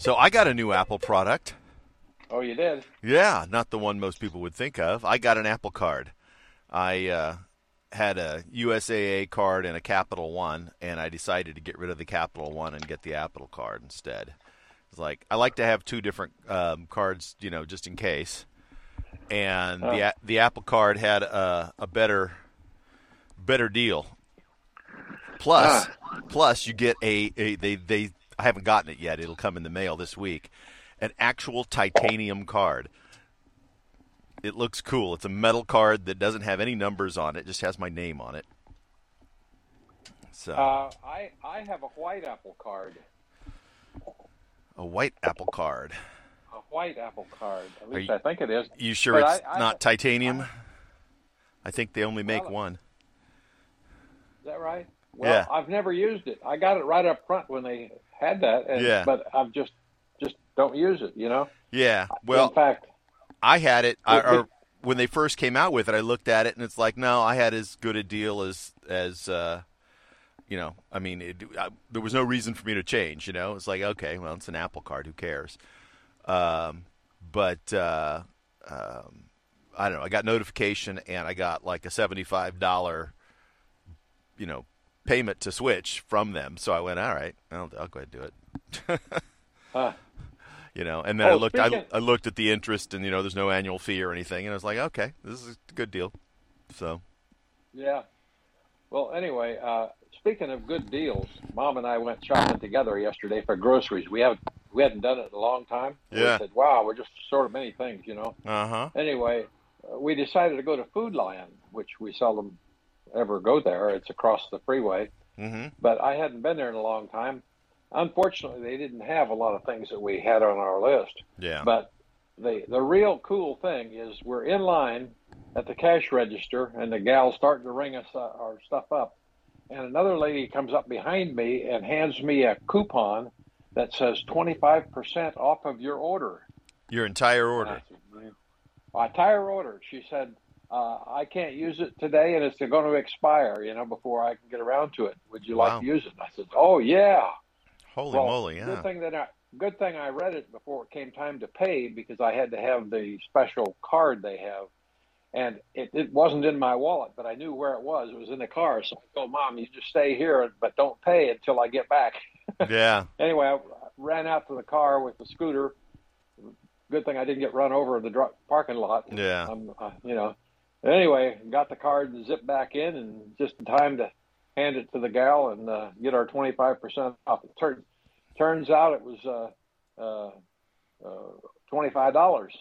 So I got a new Apple product. Oh, you did? Yeah, not the one most people would think of. I got an Apple Card. I uh, had a USAA card and a Capital One, and I decided to get rid of the Capital One and get the Apple Card instead. It's like I like to have two different um, cards, you know, just in case. And Oh. the the Apple Card had a, a better better deal. Plus, plus you get a, a they they I haven't gotten it yet. It'll come in the mail this week. An actual titanium card. It looks cool. It's a metal card that doesn't have any numbers on it. Just has my name on it. So Uh, I I have a white Apple card. a white Apple card. A white Apple card. At least you- I think it is. You sure But it's I- I- not titanium? I think they only make Well, one. Is that right? Well, Yeah. I've never used it. I got it right up front when they had that, and, Yeah. but I've just just don't use it. You know. Yeah. Well, in fact, I had it. I, or when they first came out with it, I looked at it and it's like, no, I had as good a deal as as uh, you know. I mean, it, I, there was no reason for me to change. You know, it's like, okay, well, it's an Apple Card. Who cares? Um, but uh, um, I don't know. I got notification and I got like a seventy-five dollar, you know, payment to switch from them. So I went, all right, I'll, I'll go ahead and do it. uh, you know and then i Oh, looked I, I looked at the interest and you know there's no annual fee or anything and i was like okay this is a good deal so yeah. Well, anyway, uh, speaking of good deals, Mom and I went shopping together yesterday for groceries. We haven't we hadn't done it in a long time. Yeah. We said, "Wow, we're just sort of many things," you know. uh-huh Anyway, uh, we decided to go to Food Lion, which we seldom ever go there. It's across the freeway. mm-hmm but I hadn't been there in a long time. Unfortunately, they didn't have a lot of things that we had on our list. yeah But the the real cool thing is we're in line at the cash register, and the gal's starting to ring us uh, our stuff up, and another lady comes up behind me and hands me a coupon that says twenty five percent off of your order. your entire order said, My entire order. She said, uh, I can't use it today and it's going to expire, you know, before I can get around to it. Would you Wow. like to use it? And I said, Oh, yeah. holy well, moly yeah Good thing that I, good thing I read it before it came time to pay because I had to have the special card they have. And it, it wasn't in my wallet, but I knew where it was. It was in the car. So I told mom, you just stay here, but don't pay until I get back. yeah anyway, I ran out to the car with the scooter. Good thing I didn't get run over in the dr- parking lot. Yeah. Um, uh, you know. Anyway, got the card and zipped back in, and just in time to hand it to the gal and uh, get our twenty five percent off. It turns turns out it was uh, uh, uh, twenty five dollars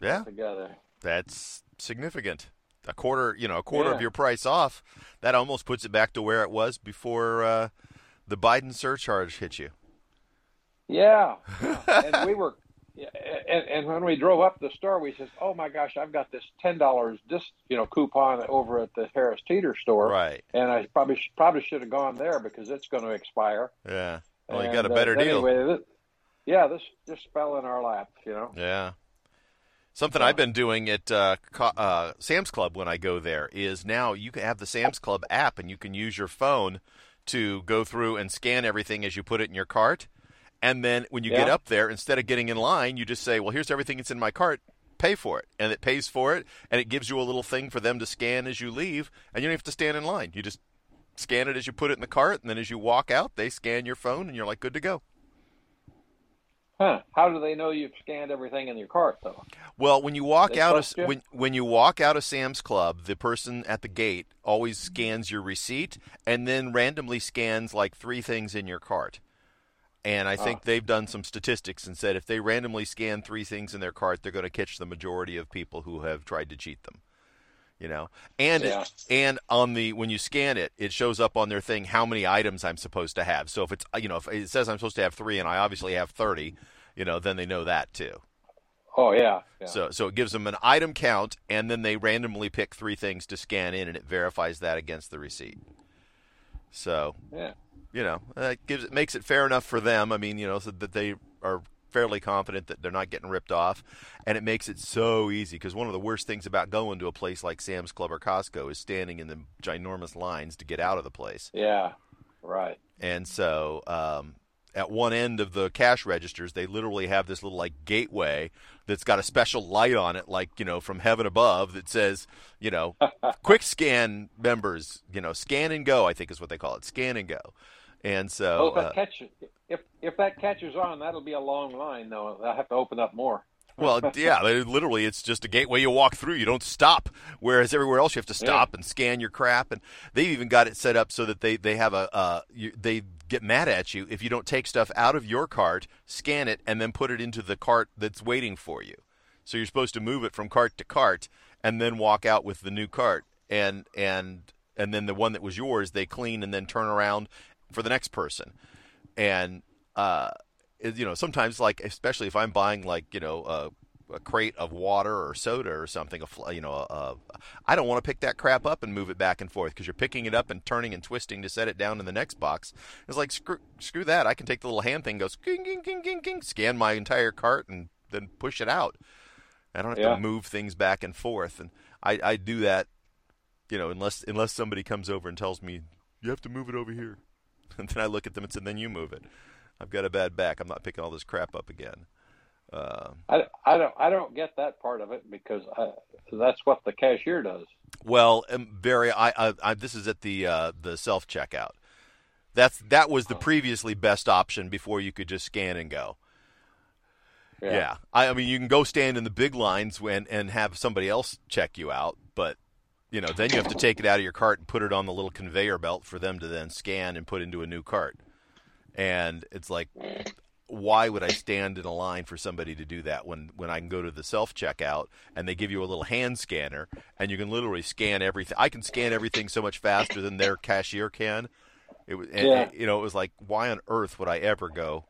yeah together. that's significant a quarter you know a quarter of your price off that almost puts it back to where it was before uh, the biden surcharge hit you Yeah, yeah. and we were, yeah, and, and when we drove up to the store, we says, "Oh my gosh, I've got this ten dollars dis you know coupon over at the Harris Teeter store, right and I probably probably should have gone there because it's going to expire." yeah well you got a uh, better deal Anyway, this, yeah, this just fell in our lap, you know. Yeah. Something I've been doing at uh, Co- uh, Sam's Club when I go there is now you can have the Sam's Club app and you can use your phone to go through and scan everything as you put it in your cart. And then when you get up there, instead of getting in line, you just say, "Well, here's everything that's in my cart. Pay for it," and it pays for it, and it gives you a little thing for them to scan as you leave, and you don't have to stand in line. You just scan it as you put it in the cart, and then as you walk out, they scan your phone, and you're like good to go. Huh? How do they know you've scanned everything in your cart, though? Well, when you walk They out of you? when when you walk out of Sam's Club, the person at the gate always scans your receipt and then randomly scans like three things in your cart. And I think Ah. they've done some statistics and said if they randomly scan three things in their cart, they're going to catch the majority of people who have tried to cheat them. You know, and Yeah. and on the when you scan it, it shows up on their thing how many items I'm supposed to have. So if it's you know if it says I'm supposed to have three and I obviously have thirty, you know, then they know that too. Oh yeah, yeah. So so it gives them an item count, and then they randomly pick three things to scan in, and it verifies that against the receipt. So yeah. you know that gives it makes it fair enough for them. I mean, you know, so that they are fairly confident that they're not getting ripped off, and it makes it so easy because one of the worst things about going to a place like Sam's Club or Costco is standing in the ginormous lines to get out of the place. Yeah, right. And so, um, at one end of the cash registers, they literally have this little like gateway that's got a special light on it, like you know from heaven above, that says, you know, quick scan members, you know, scan and go. I think is what they call it, scan and go. And so, well, if that uh, catches if if that catches on, that'll be a long line though. I have to open up more. well, yeah, literally, it's just a gateway you walk through. You don't stop. Whereas everywhere else, you have to stop and scan your crap. And they've even got it set up so that they they have a uh, you, they get mad at you if you don't take stuff out of your cart, scan it, and then put it into the cart that's waiting for you. So you're supposed to move it from cart to cart and then walk out with the new cart. And and and then the one that was yours, they clean and then turn around for the next person. And uh, you know, sometimes like especially if I'm buying like you know a, a crate of water or soda or something, a you know, a, a, I don't want to pick that crap up and move it back and forth because you're picking it up and turning and twisting to set it down in the next box. It's like screw screw that. I can take the little hand thing, goes ging ging ging ging ging, scan my entire cart and then push it out. I don't have Yeah. to move things back and forth, and I, I do that, you know, unless unless somebody comes over and tells me you have to move it over here, and then I look at them and say, then you move it. I've got a bad back. I'm not picking all this crap up again. Uh, I, I don't I don't get that part of it because I, that's what the cashier does. well, um, very. I, I, I this is at the uh, the self checkout. That's that was the previously best option before you could just scan and go. Yeah. I, I mean, you can go stand in the big lines when and have somebody else check you out, but you know, then you have to take it out of your cart and put it on the little conveyor belt for them to then scan and put into a new cart. And it's like, why would I stand in a line for somebody to do that when when I can go to the self checkout and they give you a little hand scanner and you can literally scan everything. I can scan everything so much faster than their cashier can. It was, and, Yeah. you know, it was like, why on earth would I ever go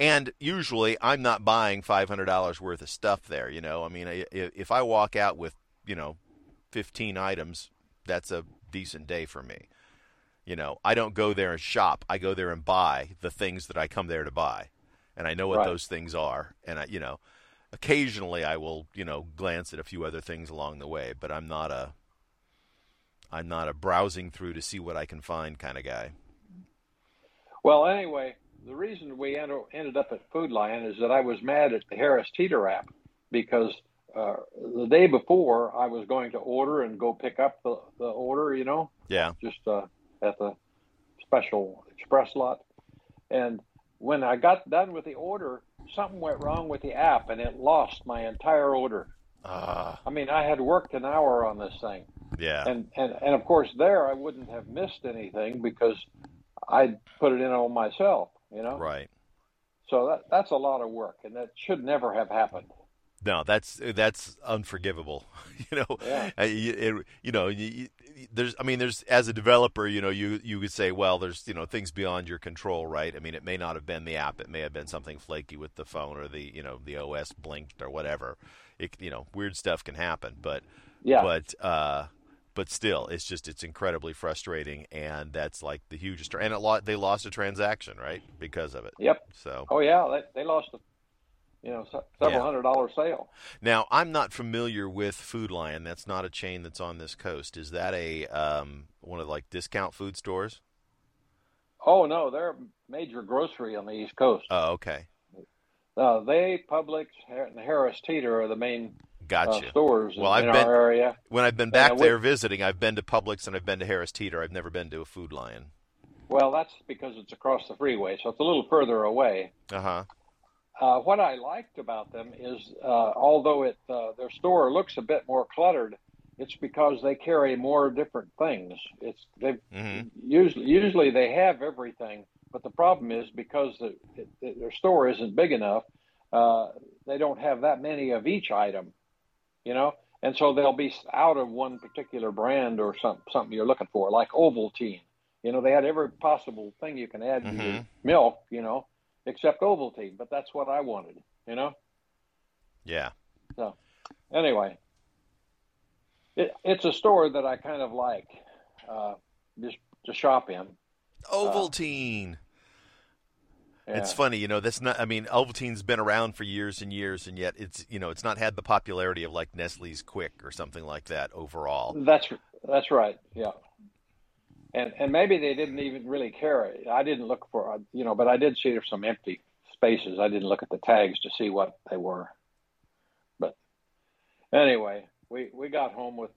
and usually, I'm not buying five hundred dollars worth of stuff there. You know, I mean, I- i- if I walk out with you know fifteen items, that's a decent day for me. You know, I don't go there and shop. I go there and buy the things that I come there to buy, and I know what Right. those things are. And I, you know, occasionally I will, you know, glance at a few other things along the way, but I'm not a, I'm not a browsing through to see what I can find kind of guy. Well, anyway, the reason we end, ended up at Food Lion is that I was mad at the Harris Teeter app because uh, the day before I was going to order and go pick up the, the order, you know, Yeah. just uh, at the special express lot. And when I got done with the order, something went wrong with the app and it lost my entire order. Ah. I mean, I had worked an hour on this thing. yeah. and and and of course there I wouldn't have missed anything because I'd put it in on myself, you know. right. So that that's a lot of work, and that should never have happened. No, that's that's unforgivable. you know, Yeah. Uh, you, it- you know, you- there's. I mean, there's as a developer, you know, you you could say, well, there's you know things beyond your control, right? I mean, it may not have been the app, it may have been something flaky with the phone or the you know the OS blinked or whatever. It you know weird stuff can happen, but Yeah, but uh, but still, it's just it's incredibly frustrating, and that's like the hugest. And it lo- they lost a transaction, right, because of it. Yep. So Oh yeah, they, they lost a you know several Yeah. hundred dollar sale. Now, I'm not familiar with Food Lion. That's not a chain that's on this coast. Is that a um, one of like discount food stores? Oh no, they're a major grocery on the East Coast. Oh, okay, Uh, they, Publix, and Harris Teeter are the main uh, gotcha. stores Well, in, I've in been- our area. When I've been back we- there visiting, I've been to Publix and I've been to Harris Teeter. I've never been to a Food Lion. Well, that's because it's across the freeway, so it's a little further away. Uh huh. Uh, what I liked about them is, uh, although it uh, their store looks a bit more cluttered, it's because they carry more different things. It's they hmm usually usually they have everything, but the problem is because the, it, it- their store isn't big enough, uh, they don't have that many of each item, you know, and so they'll be out of one particular brand or some, something you're looking for, like Ovaltine. You know, they had every possible thing you can add to your Mhm. milk, you know, except Ovaltine, but that's what I wanted, you know. Yeah. So, anyway, it, it's a store that I kind of like, uh, just to shop in. Ovaltine. It's Yeah. funny, you know. That's not. I mean, Ovaltine's been around for years and years, and yet it's you know it's not had the popularity of like Nestle's Quik or something like that overall. That's that's right. Yeah. And and maybe they didn't even really care. I didn't look for you know, but I did see there's some empty spaces. I didn't look at the tags to see what they were. But anyway, we we got home with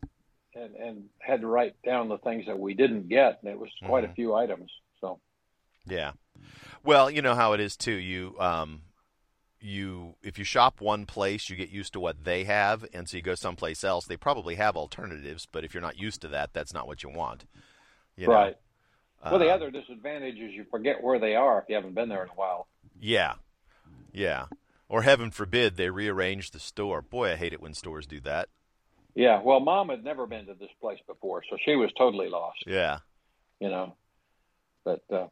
and and had to write down the things that we didn't get, and it was quite Mhm. a few items. So Yeah. Well, you know how it is too. You um you if you shop one place, you get used to what they have, and so you go someplace else. They probably have alternatives, but if you're not used to that, that's not what you want. You know? right. well, the Um, other disadvantage is you forget where they are if you haven't been there in a while. Yeah. Yeah. Or heaven forbid they rearrange the store. Boy, I hate it when stores do that. Yeah. Well, mom had never been to this place before, so she was totally lost. Yeah. You know. But uh,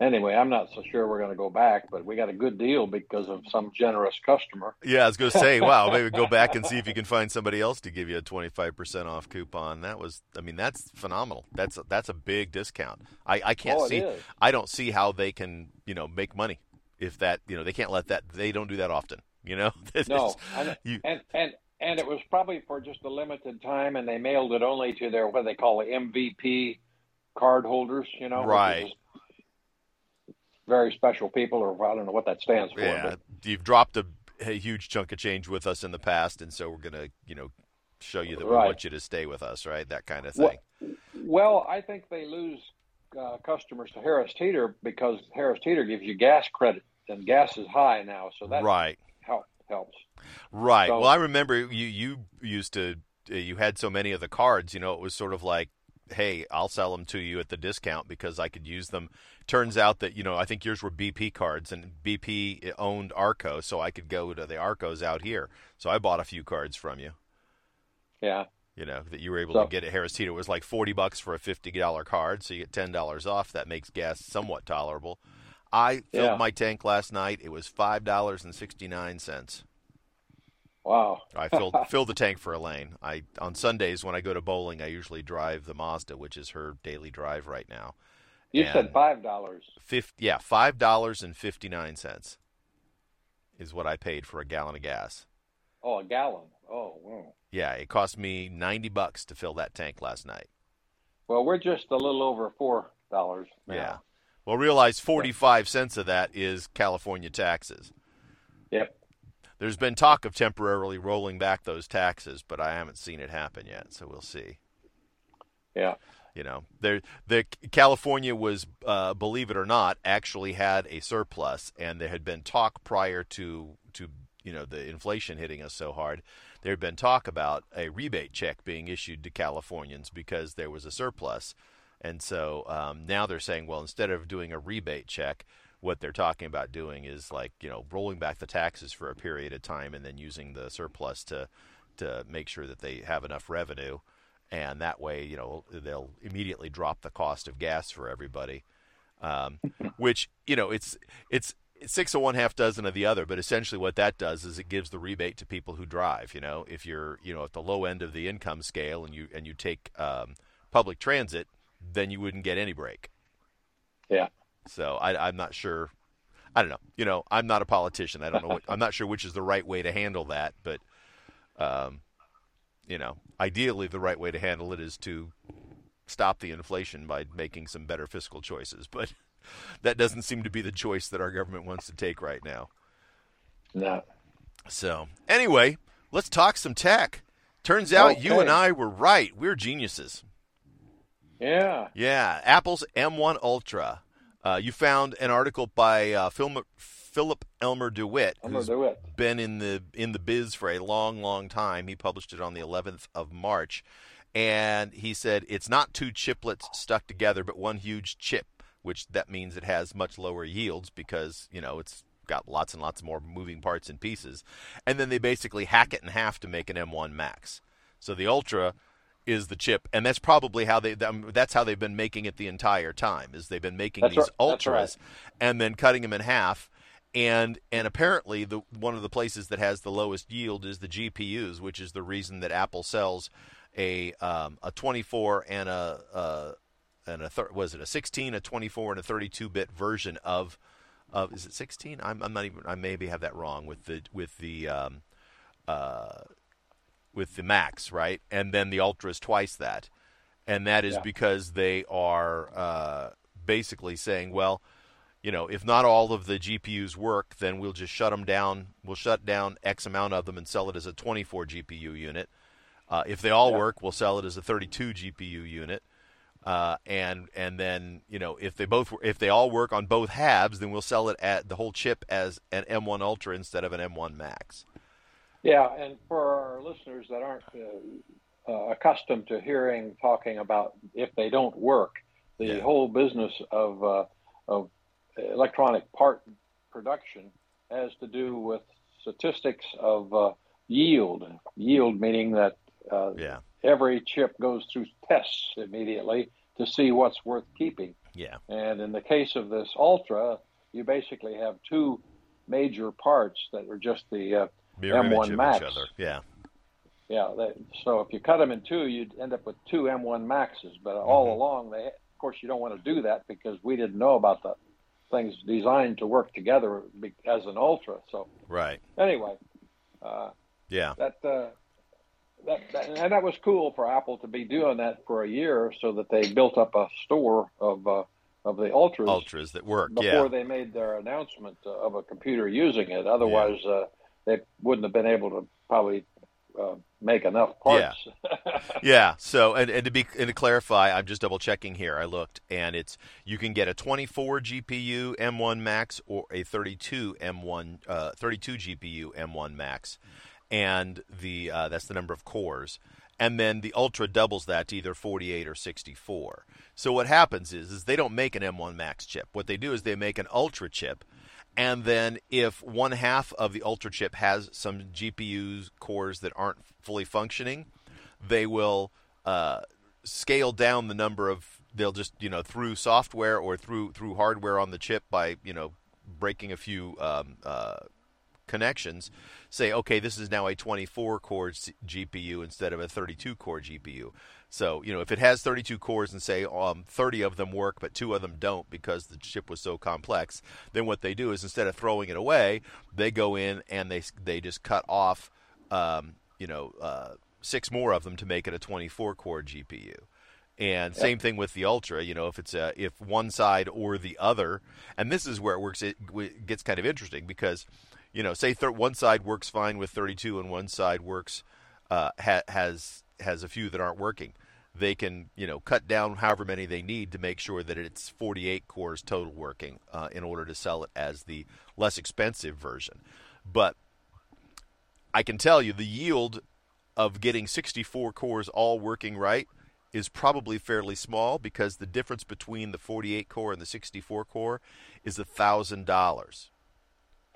anyway, I'm not so sure we're going to go back, but we got a good deal because of some generous customer. Yeah, I was going to say, wow, maybe go back and see if you can find somebody else to give you a 25% off coupon. That was I mean, that's phenomenal. That's that's a big discount. I I can't Oh, see is. I don't see how they can, you know, make money if that, you know, they can't let that they don't do that often, you know? No, and, you- and and and it was probably for just a limited time, and they mailed it only to their what they call the MVP card holders. You know, Right. Very special people, or I don't know what that stands for. yeah, but you've dropped a, a huge chunk of change with us in the past and so we're going to, you know, show you that we Right. want you to stay with us, right? That kind of thing. Well, I think they lose uh, customers to Harris Teeter because Harris Teeter gives you gas credit, and gas is high now, so that right. help, helps. Right. So- well, I remember you you used to uh, you had so many of the cards. You know, it was sort of like, hey, I'll sell them to you at the discount because I could use them. Turns out that you know I think yours were BP cards and BP owned Arco, so I could go to the Arcos out here. So I bought a few cards from you. Yeah, You know that you were able So- to get at Harris Teeter. It was like forty bucks for a fifty dollar card, so you get ten dollars off. That makes gas somewhat tolerable. I filled Yeah. my tank last night. It was five dollars and sixty nine cents. wow. I filled filled the tank for Elaine. I on Sundays when I go to bowling, I usually drive the Mazda, which is her daily drive right now. You said five dollars. Yeah, five dollars and fifty nine cents is what I paid for a gallon of gas. Oh, a gallon. Oh, wow. Yeah, it cost me ninety bucks to fill that tank last night. Well, we're just a little over four dollars. Yeah. Well, realize forty five cents of that is California taxes. Yep. There's been talk of temporarily rolling back those taxes, but I haven't seen it happen yet, so we'll see. Yeah. You know, there the California was, uh, believe it or not, actually had a surplus, and there had been talk prior to to you know the inflation hitting us so hard. There had been talk about a rebate check being issued to Californians because there was a surplus, and so um, now they're saying, well, instead of doing a rebate check, what they're talking about doing is like you know rolling back the taxes for a period of time and then using the surplus to to make sure that they have enough revenue and that way, you know, they'll immediately drop the cost of gas for everybody. Um, which you know, it's it's six of one, half dozen of the other. But essentially, what that does is it gives the rebate to people who drive. You know, if you're you know at the low end of the income scale and you and you take um, public transit, then you wouldn't get any break. Yeah. So I, I'm not sure. I don't know. You know, I'm not a politician. I don't know. What, I'm not sure which is the right way to handle that, but um, you know, ideally the right way to handle it is to stop the inflation by making some better fiscal choices. But that doesn't seem to be the choice that our government wants to take right now. No. So anyway, let's talk some tech. Turns out you and I were right. We're geniuses. Yeah. Yeah, Apple's M1 Ultra. Uh, you found an article by uh, Phil- Philip Elmer DeWitt, I'm who's do it. been in the in the biz for a long, long time. He published it on the 11th of March, and he said it's not two chiplets stuck together, but one huge chip, which that means it has much lower yields because you know it's got lots and lots more moving parts and pieces. And then they basically hack it in half to make an M1 Max. So the Ultra is the chip, and that's probably how they um, that's how they've been making it the entire time. Is they've been making That's these right- that's right. ultras and then cutting them in half. And and apparently the one of the places that has the lowest yield is the GPUs, which is the reason that Apple sells a um, a 24 and a uh, and a thir- was it a 16, a 24, and a 32 bit version of of is it 16? I'm, I'm not even I maybe have that wrong with the with the um, uh, with the Max, right? And then the Ultra is twice that. and that is Yeah. because they are uh, basically saying, well, you know, if not all of the GPUs work, then we'll just shut them down. We'll shut down X amount of them and sell it as a 24 GPU unit. Uh, if they all Yeah. work, we'll sell it as a 32 GPU unit. Uh, and and then you know if they both if they all work on both halves, then we'll sell it at the whole chip as an M1 Ultra instead of an M1 Max. Yeah, and for our listeners that aren't uh, uh, accustomed to hearing talking about if they don't work, the Yeah. whole business of uh, of electronic part production has to do with statistics of uh, yield. Yield meaning that uh, Yeah, every chip goes through tests immediately to see what's worth keeping. yeah, And in the case of this Ultra, you basically have two major parts that are just the uh, mirror M1 image of Max. each other. Yeah, Yeah, they, so if you cut them in two, you'd end up with two M1 Maxes. But all Mhm. along, they, of course, you don't want to do that because we didn't know about the things designed to work together as an Ultra. So right. anyway, uh, Yeah, that, uh, that that and that was cool for Apple to be doing that for a year, so that they built up a store of uh, of the Ultras ultras that work. before Yeah, they made their announcement of a computer using it. Otherwise, uh, they wouldn't have been able to probably uh, make enough parts. yeah. yeah. So, and, and to be and to clarify, I'm just double checking here. I looked, and it's you can get a 24 GPU M1 Max or a 32 M1 uh, 32 GPU M1 Max, and the uh, that's the number of cores. And then the Ultra doubles that to either 48 or 64. So what happens is, is they don't make an M1 Max chip. What they do is they make an Ultra chip, and then if one half of the Ultra chip has some GPU cores that aren't fully functioning, they will uh, scale down the number of. They'll just you know through software or through through hardware on the chip by you know breaking a few um, uh, connections. Say okay, this is now a 24 core GPU instead of a 32 core GPU. So you know if it has 32 cores and say um, 30 of them work but two of them don't because the chip was so complex, then what they do is instead of throwing it away, they go in and they they just cut off um, you know uh, six more of them to make it a 24 core GPU. And same thing with the Ultra. You know, if it's a, if one side or the other, and this is where it works. It w- gets kind of interesting because, you know, say thir- one side works fine with 32 and one side works uh, ha- has has a few that aren't working. They can you know cut down however many they need to make sure that it's 48 cores total working uh, in order to sell it as the less expensive version. But I can tell you the yield of getting 64 cores all working right is probably fairly small because the difference between the 48 core and the 64 core is a $1,000.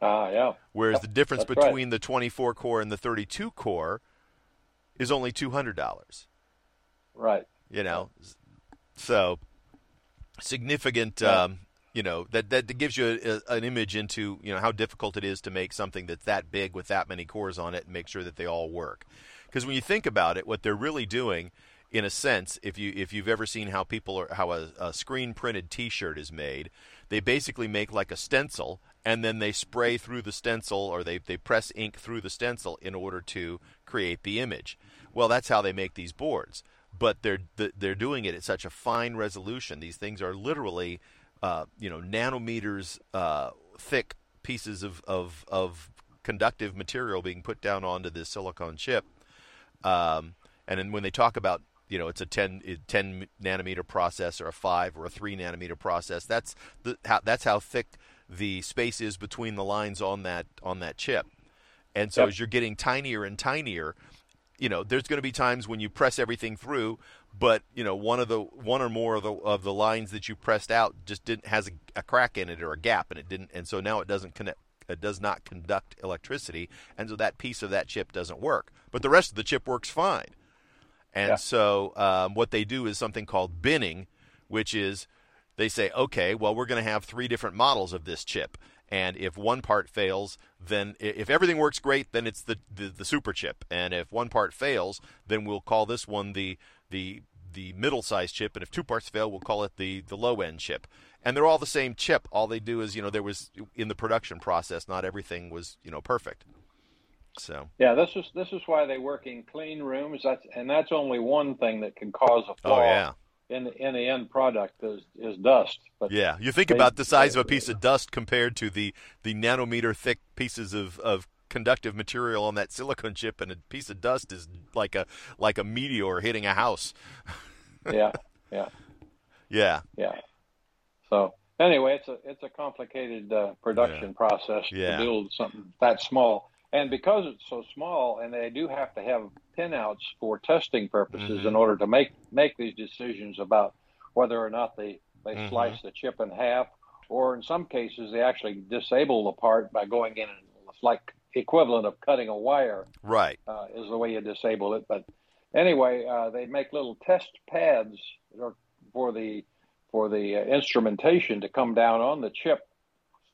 Ah, yeah. Whereas the difference that's right. between the 24 core and the 32 core is only $200. Right. You know, so significant. Yeah. Um, you know that that gives you a, a, an image into you know how difficult it is to make something that's that big with that many cores on it and make sure that they all work. Because when you think about it, what they're really doing, in a sense, if you if you've ever seen how people are how a, a screen printed T-shirt is made, they basically make like a stencil and then they spray through the stencil or they they press ink through the stencil in order to create the image. Well, that's how they make these boards, but they're they're doing it at such a fine resolution. These things are literally, uh, you know, nanometers uh, thick pieces of, of of conductive material being put down onto this silicon chip. Um, and then when they talk about you know it's a 10, eh, 10 nanometer process or a 5 or a 3 nanometer process that's the how, that's how thick the space is between the lines on that on that chip and so Yep. as you're getting tinier and tinier you know there's going to be times when you press everything through but you know one of the one or more of the of the lines that you pressed out just didn't has a, a crack in it or a gap and it didn't and so now it doesn't connect it does not conduct electricity and so that piece of that chip doesn't work but the rest of the chip works fine and Yeah. so um, what they do is something called binning, which is they say, okay, well, we're going to have three different models of this chip. And if one part fails, then if everything works great, then it's the, the, the super chip. And if one part fails, then we'll call this one the the the middle sized chip. And if two parts fail, we'll call it the, the low end chip. And they're all the same chip. All they do is, you know, there was in the production process, not everything was, you know, perfect. So Yeah, this is this is why they work in clean rooms. That's and that's only one thing that can cause a oh, flaw. oh yeah, in the in the end product is is dust. But yeah. You think they- about the size of a piece of dust compared to the the nanometer thick pieces of of conductive material on that silicon chip, and a piece of dust is like a like a meteor hitting a house. yeah, yeah, Yeah, yeah. So anyway, it's a it's a complicated uh, production process Yeah. to build something that small. And because it's so small, and they do have to have pinouts for testing purposes Mhm. in order to make make these decisions about whether or not they they Mhm. slice the chip in half, or in some cases they actually disable the part by going in and it's like equivalent of cutting a wire right. uh, is the way you disable it. But anyway, uh, they make little test pads for the for the uh, instrumentation to come down on the chip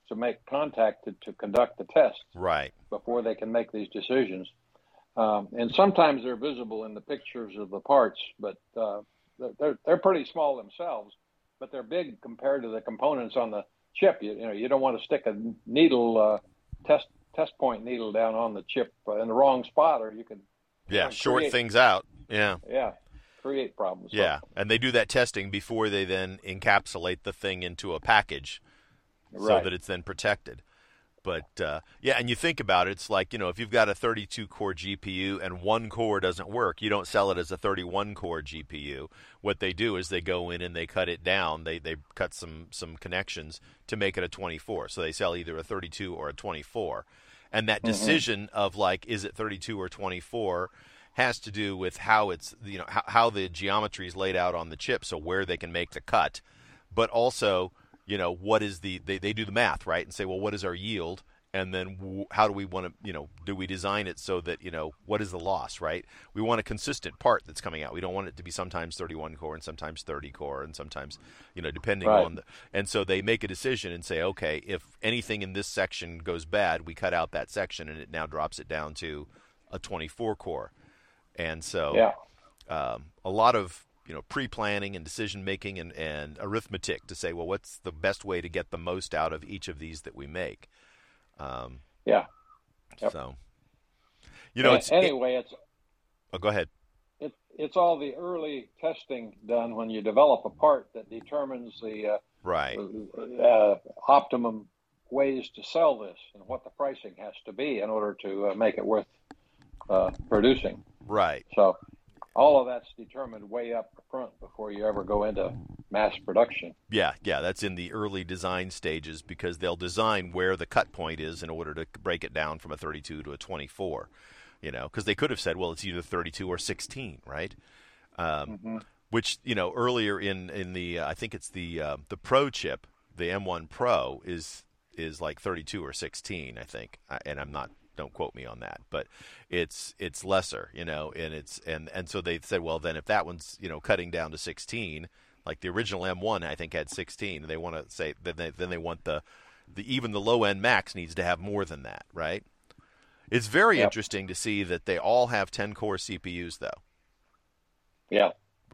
to make contact to, to conduct the test Right. before they can make these decisions. Um, and sometimes they're visible in the pictures of the parts, but uh, they're they're pretty small themselves, but they're big compared to the components on the chip. You, you know, you don't want to stick a needle uh, test test point needle down on the chip uh, in the wrong spot, or you could Yeah, Yeah, short create- things out. Yeah. yeah create problems. So, Yeah, and they do that testing before they then encapsulate the thing into a package so Right. that it's then protected. But uh, yeah, and you think about it, it's like you know if you've got a 32 core GPU and one core doesn't work, you don't sell it as a 31 core GPU. What they do is they go in and they cut it down. They they cut some some connections to make it a 24. So they sell either a 32 or a 24. And that decision of like is it 32 or 24 has to do with how it's you know how, how the geometry is laid out on the chip, so where they can make the cut, but also you know what is the they, they do the math right and say well what is our yield? And then w- how do we want to you know do we design it so that you know what is the loss right? We want a consistent part that's coming out. We don't want it to be sometimes 31 core and sometimes 30 core and sometimes you know depending Right. on the and so they make a decision and say okay if anything in this section goes bad we cut out that section and it now drops it down to a 24 core. And so yeah, um, a lot of you know pre-planning and decision making and, and arithmetic to say well what's the best way to get the most out of each of these that we make um, yeah. Yep. so you know it's anyway, it's oh, go ahead it, it's all the early testing done when you develop a part that determines the uh, right uh, optimum ways to sell this and what the pricing has to be in order to uh, make it worth uh, producing. right So all of that's determined way up front before you ever go into mass production. yeah yeah that's in the early design stages because they'll design where the cut point is in order to break it down from a 32 to a 24 you know because they could have said well it's either 32 or 16 right um, Mhm. which you know earlier in in the uh, I think it's the uh, the Pro chip, the M1 Pro is is like 32 or 16, I think, and I'm not. Don't quote me on that, but it's it's lesser, you know, and it's and and so they said, well, then if that one's you know cutting down to 16, like the original M1, I think had 16, they want to say then they then they want the the even the low end Max needs to have more than that, right? It's very Yep. interesting to see that they all have 10 core CPUs though Yeah.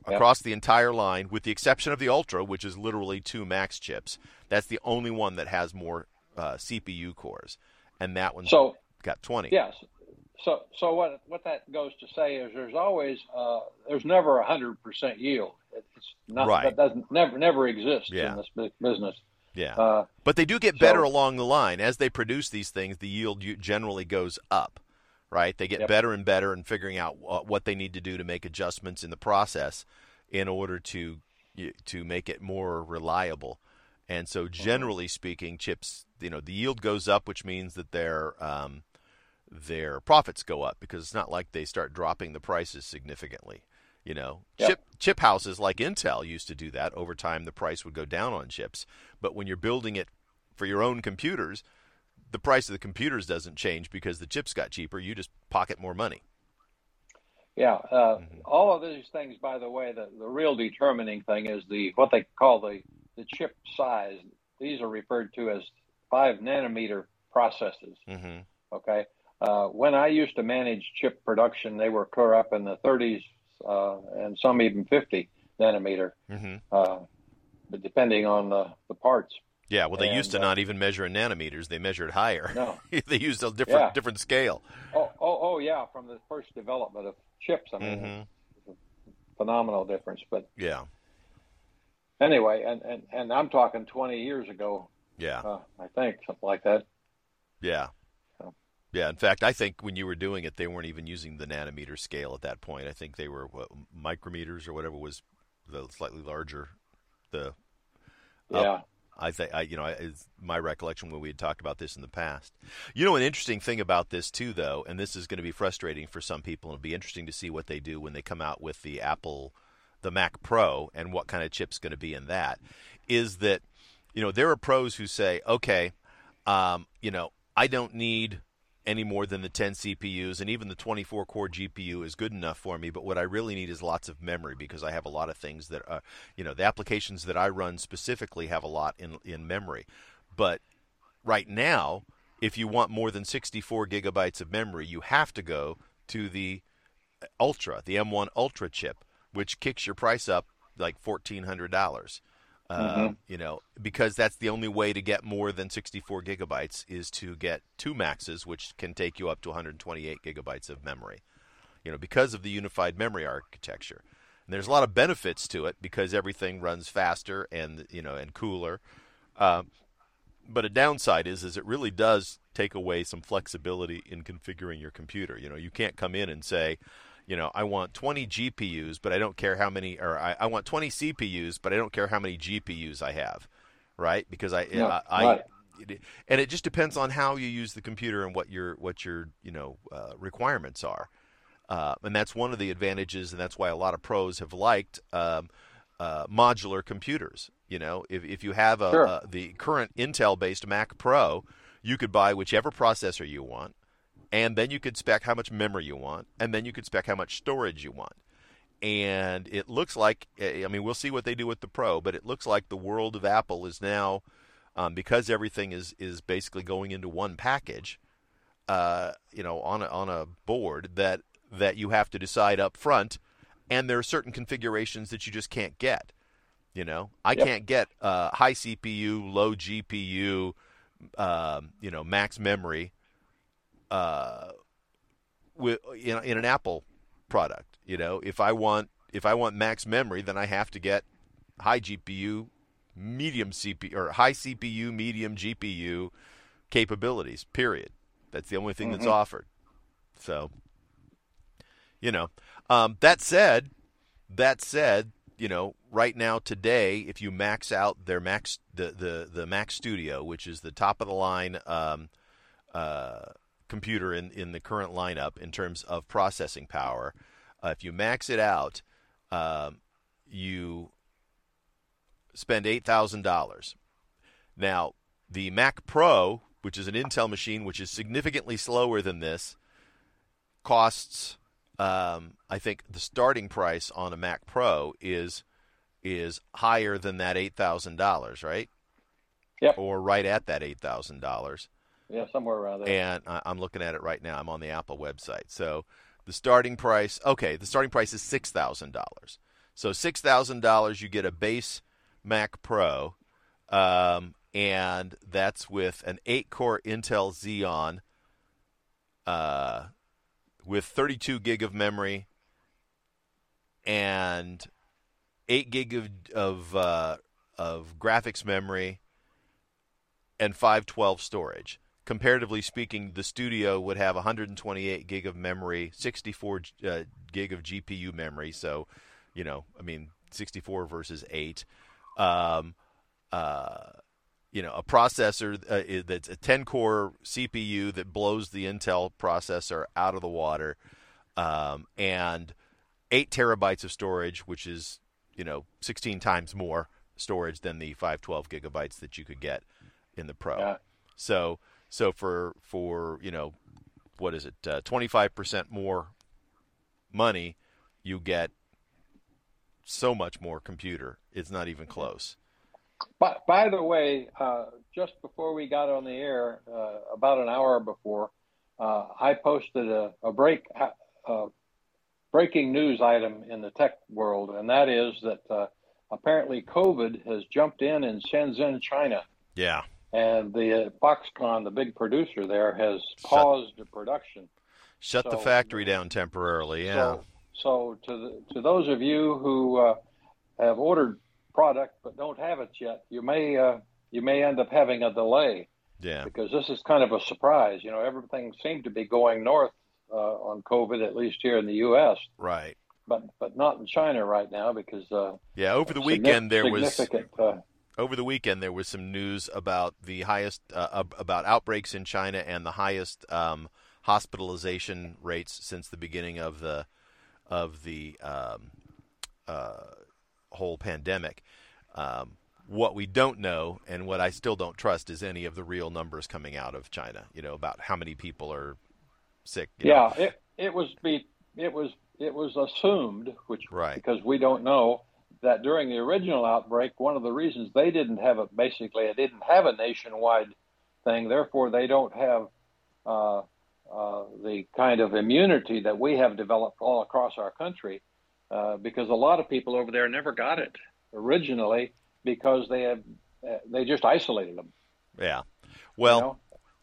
Yep. across the entire line, with the exception of the Ultra, which is literally two max chips. That's the only one that has more uh, CPU cores, and that one's So got 20. yes. So so what what that goes to say is there's always uh, there's never a hundred percent yield. It's not Right. that doesn't never never exists Yeah. in this business. Yeah. Uh, but they do get so- better along the line as they produce these things. The yield generally goes up, right? They get Yep. better and better in figuring out what they need to do to make adjustments in the process in order to to make it more reliable. And so, generally speaking, chips, you know, the yield goes up, which means that their um, their profits go up because it's not like they start dropping the prices significantly. You know, Yep. chip chip houses like Intel used to do that. Over time, the price would go down on chips. But when you're building it for your own computers, the price of the computers doesn't change because the chips got cheaper. You just pocket more money. Yeah, uh, Mhm. all of these things, by the way, the, the real determining thing is the what they call the the chip size. These are referred to as five nanometer processes. hmm Okay, uh, when I used to manage chip production, they were clear up in the 30s uh, and some even 50 nanometer, hmm uh, but depending on the, the parts. Yeah. Well, they used to uh, not even measure in nanometers; they measured higher. No, they used a different Yeah. different scale. oh, oh yeah, from the first development of chips. I mean, Mm-hmm. phenomenal difference. But Yeah. anyway, and, and, and I'm talking 20 years ago, Yeah. uh, I think, something like that. Yeah. Yeah. In fact, I think when you were doing it, they weren't even using the nanometer scale at that point. I think they were what, micrometers or whatever was the slightly larger. The. Yeah. I think I, you know, is my recollection when we had talked about this in the past. You know, an interesting thing about this too, though, and this is going to be frustrating for some people. And it'll be interesting to see what they do when they come out with the Apple, the Mac Pro, and what kind of chip's going to be in that. Is that, you know, there are pros who say, okay, um, you know, I don't need any more than the 10 CPUs and even the 24 core GPU is good enough for me. But what I really need is lots of memory because I have a lot of things that are, you know, the applications that I run specifically have a lot in, in memory. But right now, if you want more than 64 gigabytes of memory, you have to go to the Ultra, the M1 Ultra chip, which kicks your price up like $1,400. Mm-hmm. Um, you know, because that's the only way to get more than 64 gigabytes is to get two maxes, which can take you up to 128 gigabytes of memory. You know, because of the unified memory architecture, and there's a lot of benefits to it because everything runs faster and you know and cooler. Uh, but a downside is is it really does take away some flexibility in configuring your computer. You know, you can't come in and say, you know, I want 20 GPUs, but I don't care how many, or I, I want 20 CPUs, but I don't care how many GPUs I have, right? Because I, Yeah, I, I right. it, and it just depends on how you use the computer and what your what your you know uh, requirements are. Uh, and that's one of the advantages, and that's why a lot of pros have liked um, uh, modular computers. You know, if, if you have a, Sure. a the current Intel-based Mac Pro, you could buy whichever processor you want, and then you could spec how much memory you want, and then you could spec how much storage you want. And it looks like, I mean, we'll see what they do with the Pro, but it looks like the world of Apple is now, um, because everything is is basically going into one package, uh, you know, on a, on a board that that you have to decide up front, and there are certain configurations that you just can't get. You know, I Yep. can't get uh, high CPU, low GPU, um, you know, max memory, uh, with in, in an Apple product. You know, if I want if I want max memory, then I have to get high GPU, medium CPU, or high CPU, medium GPU capabilities. Period. That's the only thing that's offered. So, you know, um, that said, that said, you know, right now today, if you max out their max the the the Mac Studio, which is the top of the line um, uh, computer in in the current lineup in terms of processing power, uh, if you max it out, um, you spend eight thousand dollars. Now, the Mac Pro, which is an Intel machine, which is significantly slower than this, costs. Um, I think the starting price on a Mac Pro is is higher than that eight thousand dollars, right? Yep. Or right at that eight thousand dollars. Yeah, somewhere around there. And I- I'm looking at it right now. I'm on the Apple website. So the starting price, okay, the starting price is six thousand dollars. So six thousand dollars, you get a base Mac Pro, um, and that's with an eight-core Intel Xeon, uh, with 32 gig of memory, and eight gig of of uh, of graphics memory, and 512 storage. Comparatively speaking, the Studio would have 128 gig of memory, 64 uh, gig of GPU memory. So, you know, I mean, 64 versus 8. Um, uh, you know, a processor uh, that's a 10 core CPU that blows the Intel processor out of the water, um, and 8 terabytes of storage, which is, you know, 16 times more storage than the 512 gigabytes that you could get in the Pro. Yeah. So, so for for you know, what is it? Twenty five percent more money, you get so much more computer. It's not even close. By, by the way, uh, just before we got on the air, uh, about an hour before, uh, I posted a, a break uh, breaking news item in the tech world, and that is that uh, apparently COVID has jumped in in Shenzhen, China, Yeah. And the uh, Foxconn, the big producer there, has paused the production Shut the factory down temporarily. Yeah. So, so to the, to those of you who uh, have ordered product but don't have it yet, you may uh, you may end up having a delay yeah. because this is kind of a surprise. You know, everything seemed to be going north uh, on COVID, at least here in the U.S., Right. but but not in China right now because uh, Yeah. Over the weekend there was significant. Uh, over the weekend there was some news about the highest uh, about outbreaks in China and the highest um, hospitalization rates since the beginning of the of the um, uh, whole pandemic. Um, what we don't know and what I still don't trust is any of the real numbers coming out of China. You know about how many people are sick. you know. yeah, it it was be it was it was assumed, which Right. because we don't know that during the original outbreak, one of the reasons they didn't have it basically it didn't have a nationwide thing, therefore they don't have uh, uh, the kind of immunity that we have developed all across our country, uh, because a lot of people over there never got it originally because they have uh, they just isolated them. Yeah. Well, you know?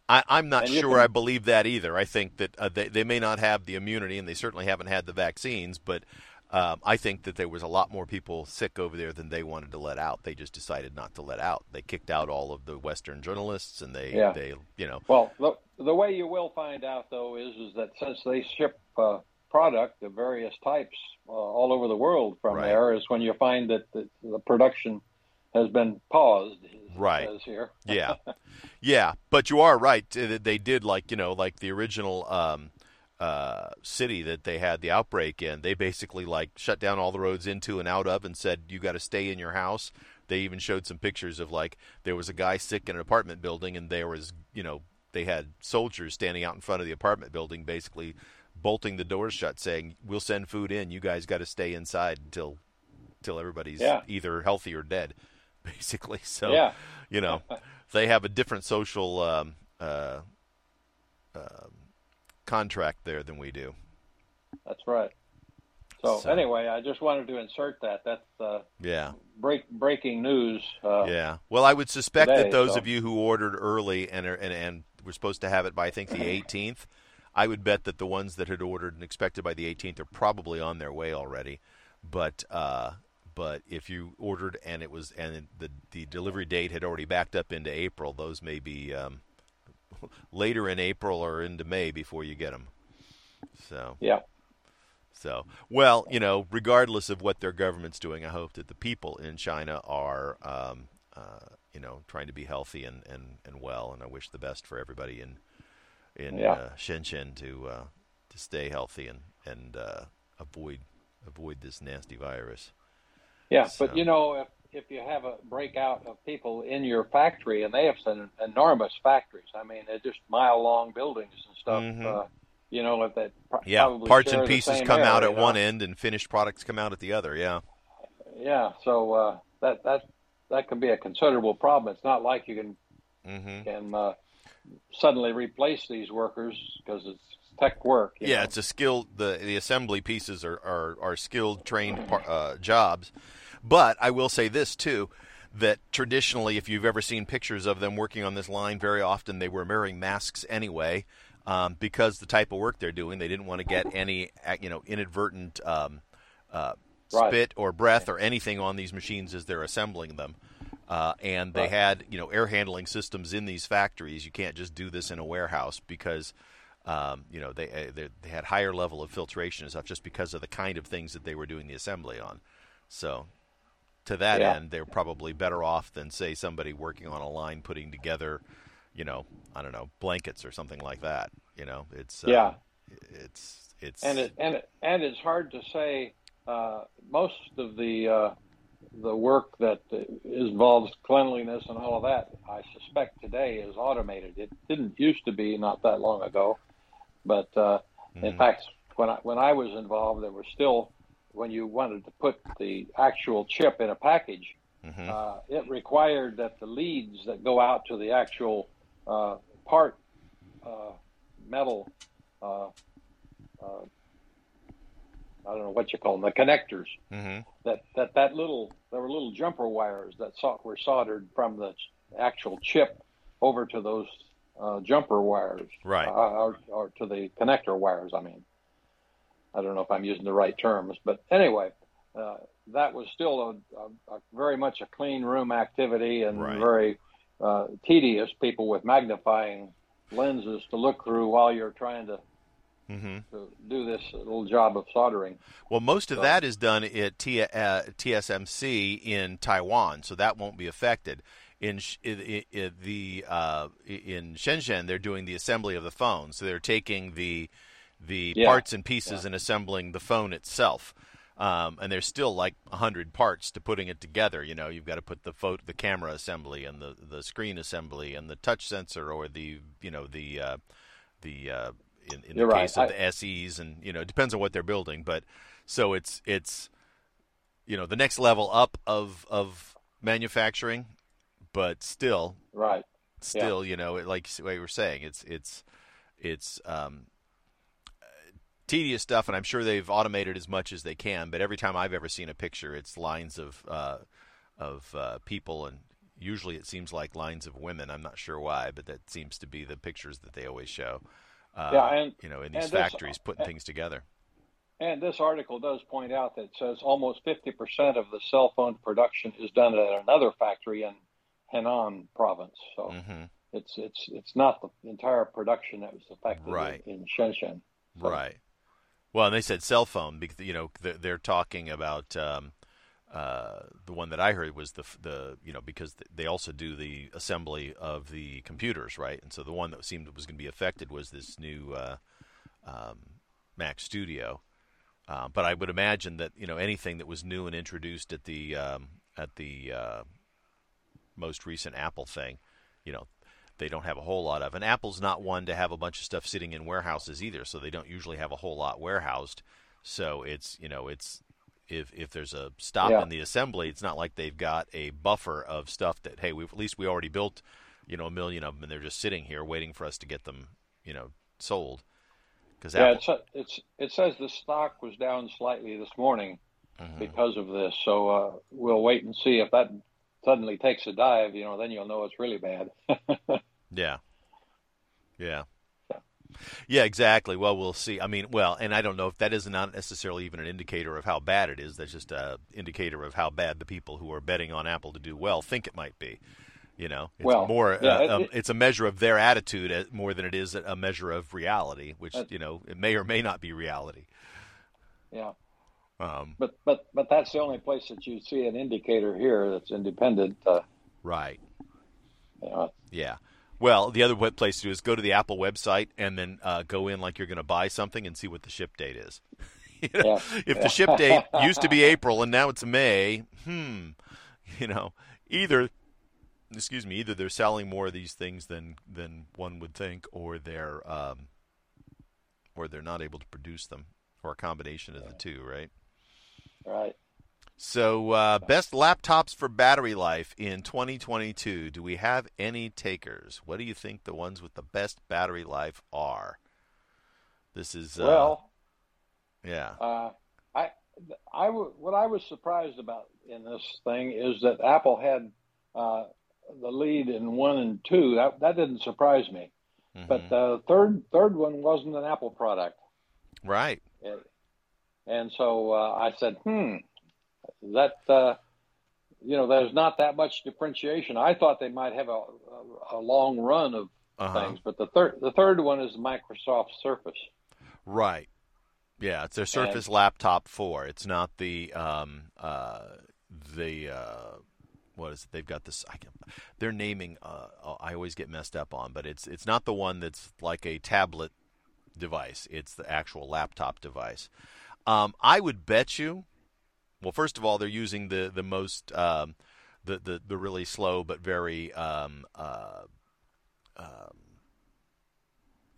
I, I'm not And sure can- I believe that either. I think that uh, they, they may not have the immunity, and they certainly haven't had the vaccines. But um, I think that there was a lot more people sick over there than they wanted to let out. They just decided not to let out. They kicked out all of the Western journalists, and they, Yeah. they you know, Well, the, the way you will find out though is is that since they ship uh, product of various types uh, all over the world from Right. there, is when you find that the, the production has been paused. Right. yeah, yeah. But you are right. uh, They did like you know like the original um, uh, city that they had the outbreak in. They basically like shut down all the roads into and out of, and said you got to stay in your house. They even showed some pictures of like there was a guy sick in an apartment building, and there was you know they had soldiers standing out in front of the apartment building, basically bolting the doors shut, saying we'll send food in. You guys got to stay inside until until everybody's Yeah. either healthy or dead, basically. So Yeah. you know, they have a different social um, uh, um, contract there than we do. That's right. So, So- anyway, I just wanted to insert that. That's uh, Yeah, break breaking news. Uh, yeah. Well, I would suspect today, that those so- of you who ordered early and are, and and were supposed to have it by I think the 18th, I would bet that the ones that had ordered and expected by the 18th are probably on their way already. But uh, but if you ordered and it was and the the delivery date had already backed up into April, those may be um, later in April or into May before you get them. So. Yeah. So, well, you know, regardless of what their government's doing, I hope that the people in China are, um, uh, you know, trying to be healthy and, and, and well. And I wish the best for everybody in in Yeah. uh, Shenzhen to uh, to stay healthy and and uh, avoid avoid this nasty virus. Yeah, So- but you know, if you have a breakout of people in your factory, and they have some enormous factories. I mean, they're just mile long buildings and stuff. Mhm. Uh, you know, if they pro- Yeah, parts and pieces come air, out you at know? one end, and finished products come out at the other. Yeah, Yeah, so uh, that that that can be a considerable problem. It's not like you can hmm can uh, suddenly replace these workers because it's tech work. yeah. know. It's a skilled. The the assembly pieces are are, are skilled, trained par- uh, jobs. But I will say this too. That traditionally, if you've ever seen pictures of them working on this line, very often they were wearing masks anyway, um, because the type of work they're doing, they didn't want to get any, uh, you know, inadvertent um, uh, Right. spit or breath or anything on these machines as they're assembling them. Uh, and they Right. had, you know, air handling systems in these factories. You can't just do this in a warehouse because, um, you know, they, uh, they they had higher level of filtration and stuff just because of the kind of things that they were doing the assembly on. So, to that Yeah. end, they're probably better off than say somebody working on a line putting together, you know, I don't know, blankets or something like that. You know, it's uh, Yeah. it's it's and it and it, and it's hard to say. Uh, most of the uh, the work that involves cleanliness and all of that, I suspect today is automated. It didn't used to be not that long ago, but uh, in Mhm. fact, when I when I was involved, there was still when you wanted to put the actual chip in a package, Mhm. uh, it required that the leads that go out to the actual uh, part uh, metal. Uh, uh, I don't know what you call them, the connectors. Mhm. That that that little there were little jumper wires that saw, were soldered from the actual chip over to those uh, jumper wires, Right. uh, or, or to the connector wires. I mean, I don't know if I'm using the right terms, but anyway, uh, that was still a, a, a very much a clean room activity and Right. very uh, tedious. People with magnifying lenses to look through while you're trying to, hmm to do this little job of soldering. Well, most of So- that is done at T- uh, TSMC in Taiwan, so that won't be affected. In, Sh- i i i the uh, in Shenzhen, they're doing the assembly of the phone, so they're taking the the Yeah. parts and pieces and assembling the phone itself. Um, and there's still like a hundred parts to putting it together. You know, you've got to put the photo, the camera assembly, and the, the screen assembly, and the touch sensor, or the you know the uh, the uh, in, in the right. case of I- the SEs, and you know, it depends on what they're building. But so it's it's you know the next level up of of manufacturing, but still Right. still you know it, like what you were saying, it's it's it's um, tedious stuff, and I'm sure they've automated as much as they can. But every time I've ever seen a picture, it's lines of uh, of uh, people, and usually it seems like lines of women. I'm not sure why, but that seems to be the pictures that they always show. Uh, Yeah, and- you know, in these and this- factories putting things together. And this article does point out that it says almost 50% of the cell phone production is done at another factory in Henan province. So hmm it's it's it's not the entire production that was affected in- Right. in, Shenzhen. So- Right. Well, and they said cell phone because you know they're, talking about um, uh, the one that I heard was the the you know because they also do the assembly of the computers, right? And so the one that seemed was going to be affected was this new uh, um, Mac Studio. Uh, but I would imagine that you know anything that was new and introduced at the um, at the uh, most recent Apple thing, you know, they don't have a whole lot of. And Apple's not one to have a bunch of stuff sitting in warehouses either, so they don't usually have a whole lot warehoused. So it's you know it's if if there's a stop Yeah. in the assembly, it's not like they've got a buffer of stuff that hey, we at least we already built you know a million of them and they're just sitting here waiting for us to get them you know sold. Because Yeah, Apple, it's, it's it says the stock was down slightly this morning Mhm. because of this. So uh, we'll wait and see if that suddenly takes a dive. You know, then you'll know it's really bad. Yeah. Yeah. Yeah, exactly. Well, we'll see. I mean, well, and I don't know if that is not necessarily even an indicator of how bad it is. That's just a indicator of how bad the people who are betting on Apple to do well think it might be. You know, it's Well, more. yeah, uh, it- um, it's a measure of their attitude uh, more than it is a measure of reality, which Uh, you know it may or may not be reality. yeah. Um, But but but that's the only place that you see an indicator here that's independent. Uh, right. you know, Yeah. Well, the other place to do is go to the Apple website and then uh, go in like you're going to buy something and see what the ship date is. You know, Yeah. If the ship date used to be April and now it's May, hmm, you know, either, excuse me, either they're selling more of these things than than one would think, or they're um, or they're not able to produce them, or a combination of the two, right? Right. So, uh, best laptops for battery life in 2022. Do we have any takers? What do you think the ones with the best battery life are? This is uh, well, yeah, uh, I I w- what I was surprised about in this thing is that Apple had uh, the lead in one and two. That that didn't surprise me. Mhm. But the third third one wasn't an Apple product, right, and so uh, I said, hmm, that uh, you know, there's not that much differentiation. I thought they might have a, a, a long run of uh-huh. things, but the third the third one is Microsoft Surface. right, yeah. It's their Surface Laptop Four. It's not the um uh the uh what is it? They've got this. I can, they're naming. Uh, I always get messed up on, but it's it's not the one that's like a tablet device. It's the actual laptop device. Um, I would bet you. Well, first of all, they're using the the most um, the, the the really slow but very um, uh, um,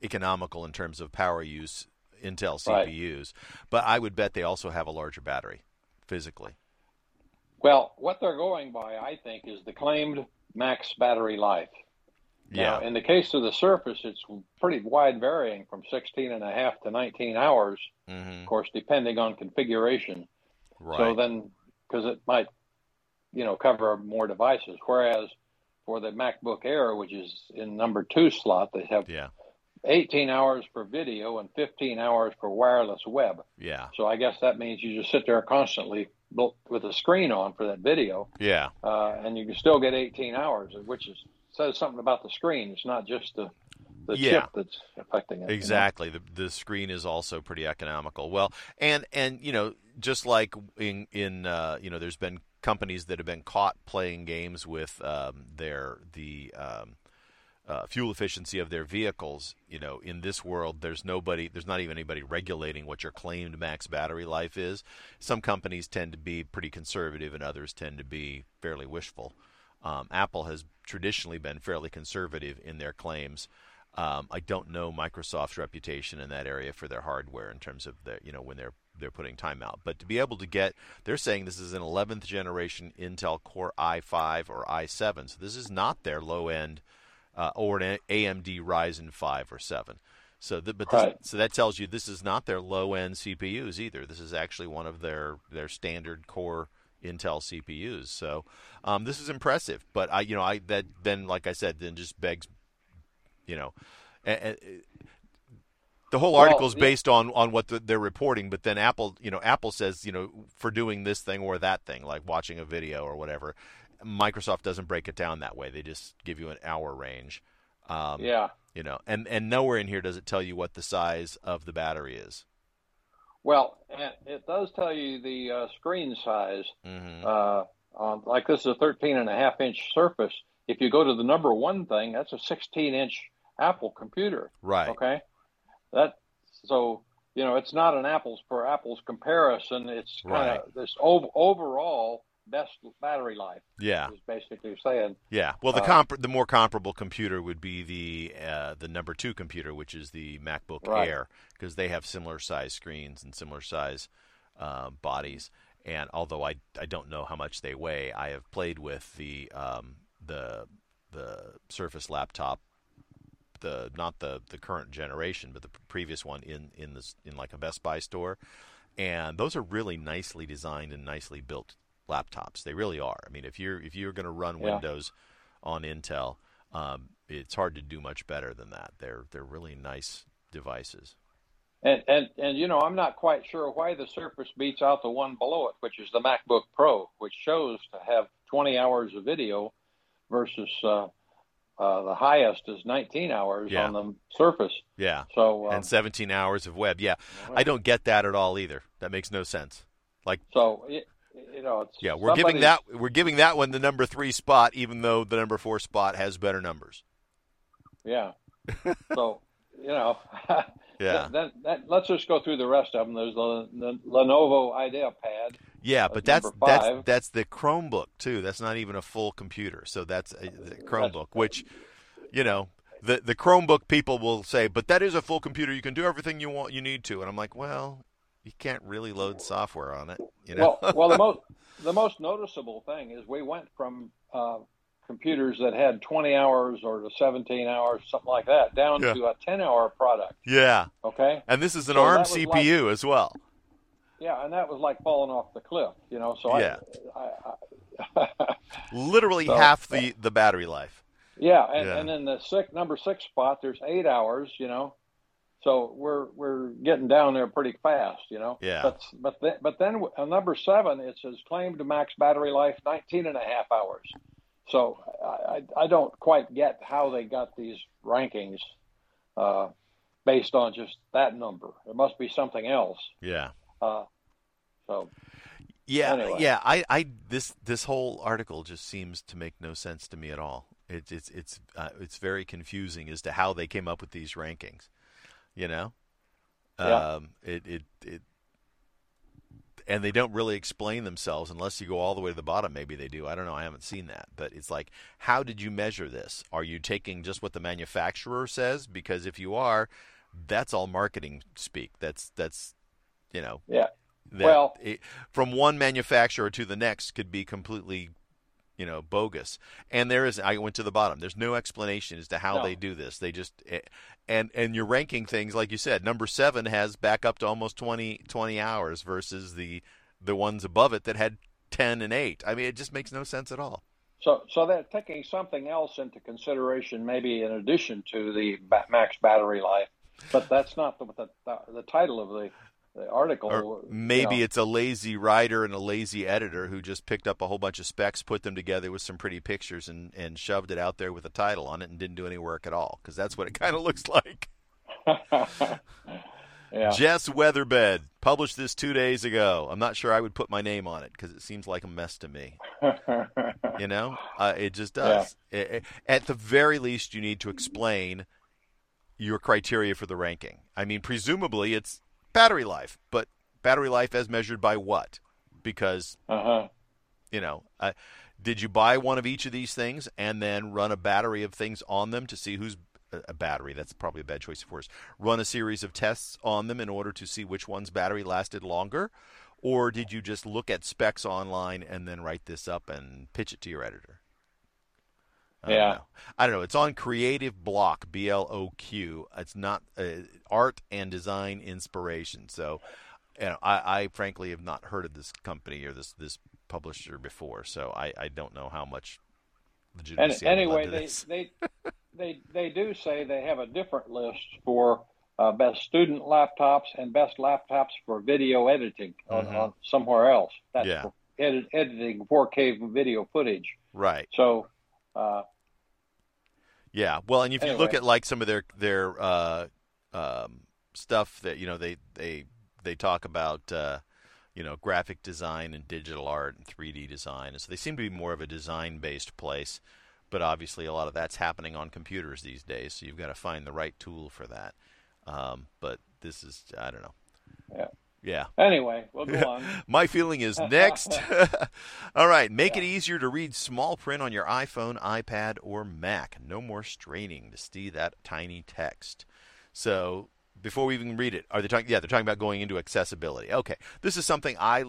economical in terms of power use Intel Right. CPUs. But I would bet they also have a larger battery physically. Well, what they're going by, I think, is the claimed max battery life. Now, Yeah. in the case of the Surface, it's pretty wide varying from 16 and a half to 19 hours, hmm of course, depending on configuration. Right. So then, because it might, you know, cover more devices. Whereas for the MacBook Air, which is in number two slot. They have Yeah. 18 hours for video and 15 hours for wireless web. Yeah. So I guess that means you just sit there constantly with a screen on for that video, Yeah. uh, and you can still get 18 hours, which is says something about the screen. It's not just the the Yeah. chip that's affecting it. you know? Exactly. The the screen is also pretty economical. Well, and and you know, just like in in uh, you know, there's been companies that have been caught playing games with um, their the um, uh, fuel efficiency of their vehicles. You know, in this world, there's nobody, there's not even anybody regulating what your claimed max battery life is. Some companies tend to be pretty conservative, and others tend to be fairly wishful. Um, Apple has traditionally been fairly conservative in their claims. Um, I don't know Microsoft's reputation in that area for their hardware in terms of the, you know, when they're they're putting time out. But to be able to get, they're saying this is an 11th generation Intel Core i5 or i7. So this is not their low end uh, or an AMD Ryzen 5 or 7. So, the, but this, Right. so that tells you this is not their low end CPUs either. This is actually one of their their standard core Intel CPUs. So um, this is impressive. But I, you know, I that then, like I said, then just begs, you know, a- a- the whole article is yeah. based on on what the, they're reporting. But then Apple, you know, Apple says, you know, for doing this thing or that thing, like watching a video or whatever. Microsoft doesn't break it down that way. They just give you an hour range. Um, Yeah. You know, and and nowhere in here does it tell you what the size of the battery is. Well, it does tell you the uh, screen size. hmm Uh, on, like this is a 13 and a half inch surface. If you go to the number one thing, that's a 16 inch Apple computer. Right. Okay. That so you know it's not an apples for apples comparison. It's kind Right. of this ov- overall best battery life Yeah. is basically saying. Yeah. Well, the Uh, comp- the more comparable computer would be the uh, the number two computer, which is the MacBook Right. Air, because they have similar size screens and similar size uh, bodies. And although I, I don't know how much they weigh, I have played with the um, the the Surface laptop, the not the, the current generation, but the previous one in in this in like a Best Buy store, and those are really nicely designed and nicely built laptops. They really are. I mean, if you're if you're going to run Yeah. Windows on Intel, um, it's hard to do much better than that. They're they're really nice devices. And, and and you know I'm not quite sure why the Surface beats out the one below it, which is the MacBook Pro, which shows to have 20 hours of video versus uh, uh, the highest is 19 hours Yeah. on the Surface. Yeah, So um, and 17 hours of web. Yeah, I don't get that at all either. That makes no sense. Like, so it, you know yeah, we're giving that we're giving that one the number three spot, even though the number four spot has better numbers. Yeah. so you know. Yeah. Then, then let's just go through the rest of them. There's the, the Lenovo IdeaPad. Yeah, uh, but that's that's that's the Chromebook too. That's not even a full computer. So that's a, the Chromebook, which you know the the Chromebook people will say, but that is a full computer. You can do everything you want, you need to. And I'm like, well, you can't really load software on it. You know? Well, well, the most the most noticeable thing is we went from uh, computers that had 20 hours or to 17 hours, something like that, down Yeah. to a 10 hour product. yeah, Okay. and this is an So ARM CPU as well. Yeah, and that was like falling off the cliff, you know. So Yeah. I, I, I Literally So- half the the battery life. yeah, and, Yeah. and then the six number six spot, there's eight hours, you know. So we're we're getting down there pretty fast, you know. Yeah. But but then, but then uh, number seven, it says claimed max battery life 19 and a half hours. So I, I don't quite get how they got these rankings uh, based on just that number. There must be something else. Yeah. Uh, so Yeah, Anyway. yeah. I, I, this, this whole article just seems to make no sense to me at all. It's, it's, it's, uh, it's very confusing as to how they came up with these rankings. You know, Yeah. um, it, it, it, and they don't really explain themselves unless you go all the way to the bottom. Maybe they do. I don't know. I haven't seen that, but it's like, how did you measure this? Are you taking just what the manufacturer says? Because if you are, that's all marketing speak. That's, that's, you know, yeah, Well- it, from one manufacturer to the next could be completely you know bogus. And there is i went to the bottom. There's no explanation as to how No. they do this. They just eh, and and you're ranking things like you said number 7 has back up to almost 20 20 hours versus the the ones above it that had 10 and 8 i mean it just makes no sense at all. So, so they're taking something else into consideration, maybe in addition to the max battery life, but that's not the, the, the title of the, the article. Or maybe you know. it's a lazy writer and a lazy editor who just picked up a whole bunch of specs, put them together with some pretty pictures, and, and shoved it out there with a title on it and didn't do any work at all. Because that's what it kind of looks like. yeah. Jess Weatherbed published this two days ago. I'm not sure I would put my name on it because it seems like a mess to me. You know, uh, it just does. It- it- at the very least, you need to explain your criteria for the ranking. I mean, presumably it's battery life, but battery life as measured by what? Because uh-huh. you know, uh, did you buy one of each of these things and then run a battery of things on them to see who's a battery? That's probably a bad choice of words. Run a series of tests on them in order to see which one's battery lasted longer, or did you just look at specs online and then write this up and pitch it to your editor? I don't Yeah. know. I don't know. It's on Creative Bloq, B L O Q. It's not uh, art and design inspiration. So, you know, I, I frankly have not heard of this company or this this publisher before. So I, I don't know how much legitimacy. Lend anyway, they, they they they do say they have a different list for uh, best student laptops and best laptops for video editing on, Mhm. on somewhere else. That's Yeah. edit, editing 4K video footage. right. So, uh, Yeah. Well, and if you look at like some of their their uh, um, stuff that you know they they they talk about uh, you know graphic design and digital art and 3D design, and so they seem to be more of a design based place. But obviously, a lot of that's happening on computers these days, so you've got to find the right tool for that. Um, but this is I don't know. Yeah. Yeah. anyway, we'll go on. My feeling is next. All right, make it easier to read small print on your iPhone, iPad, or Mac. No more straining to see that tiny text. So, before we even read it, are they talking? Yeah, they're talking about going into accessibility. Okay, this is something I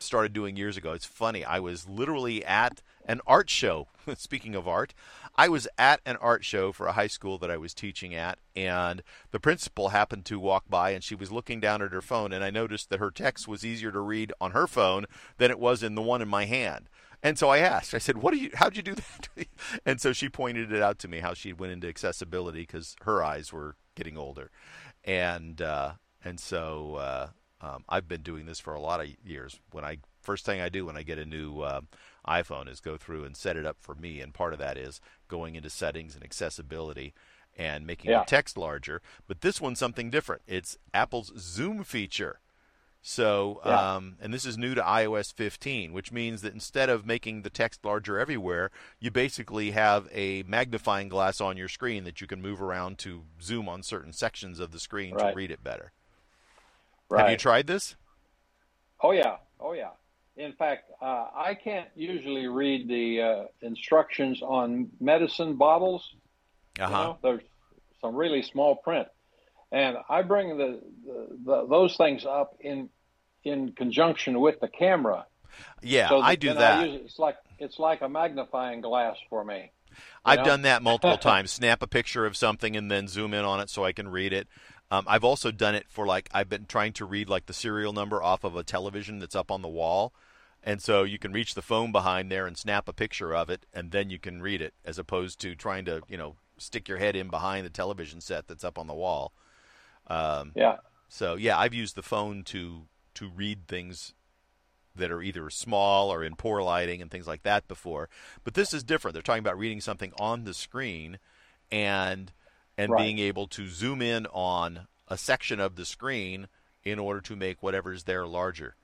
started doing years ago. It's funny. I was literally at an art show. Speaking of art, I was at an art show for a high school that I was teaching at, and the principal happened to walk by and she was looking down at her phone, and I noticed that her text was easier to read on her phone than it was in the one in my hand. And so I asked, I said, "What do you? How'd you do that?" and so she pointed it out to me how she went into accessibility because her eyes were getting older, and uh, and so uh, um, I've been doing this for a lot of years. When I first thing I do when I get a new uh, iPhone is go through and set it up for me, and part of that is going into settings and accessibility and making Yeah. the text larger. But this one's something different. It's Apple's Zoom feature. So, Yeah. um, and this is new to iOS 15, which means that instead of making the text larger everywhere, you basically have a magnifying glass on your screen that you can move around to zoom on certain sections of the screen Right. to read it better. Right. Have you tried this? Oh yeah, oh yeah. In fact, uh, I can't usually read the uh, instructions on medicine bottles. Uh You know, there's some really small print, and I bring the, the, the those things up in in conjunction with the camera. Yeah, so I do that. use it- it's like it's like a magnifying glass for me. I've know? done that multiple times. Snap a picture of something and then zoom in on it so I can read it. Um, I've also done it for like I've been trying to read like the serial number off of a television that's up on the wall, and so you can reach the phone behind there and snap a picture of it, and then you can read it, as opposed to trying to you know stick your head in behind the television set that's up on the wall. Um, Yeah, so yeah, I've used the phone to to read things that are either small or in poor lighting and things like that before. But this is different. They're talking about reading something on the screen and and Right. being able to zoom in on a section of the screen in order to make whatever's there larger.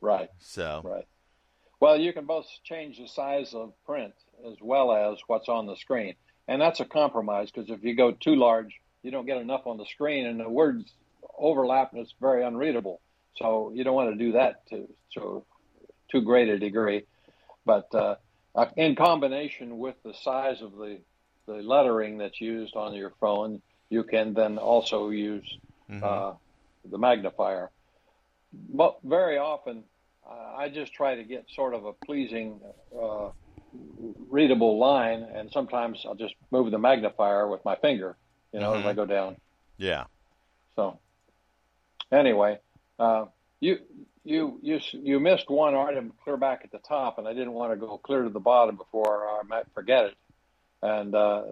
Right, So right. Well, you can both change the size of print as well as what's on the screen, and that's a compromise because if you go too large, you don't get enough on the screen, and the words overlap, and it's very unreadable. So you don't want to do that to to too great a degree. But uh, uh, in combination with the size of the the lettering that's used on your phone, you can then also use mhm. uh, the magnifier. But very often, I just try to get sort of a pleasing, uh, readable line, and sometimes I'll just move the magnifier with my finger, you know, as Mhm. I go down. yeah. So, anyway, uh, you you you you missed one item clear back at the top, and I didn't want to go clear to the bottom before I might forget it. And uh,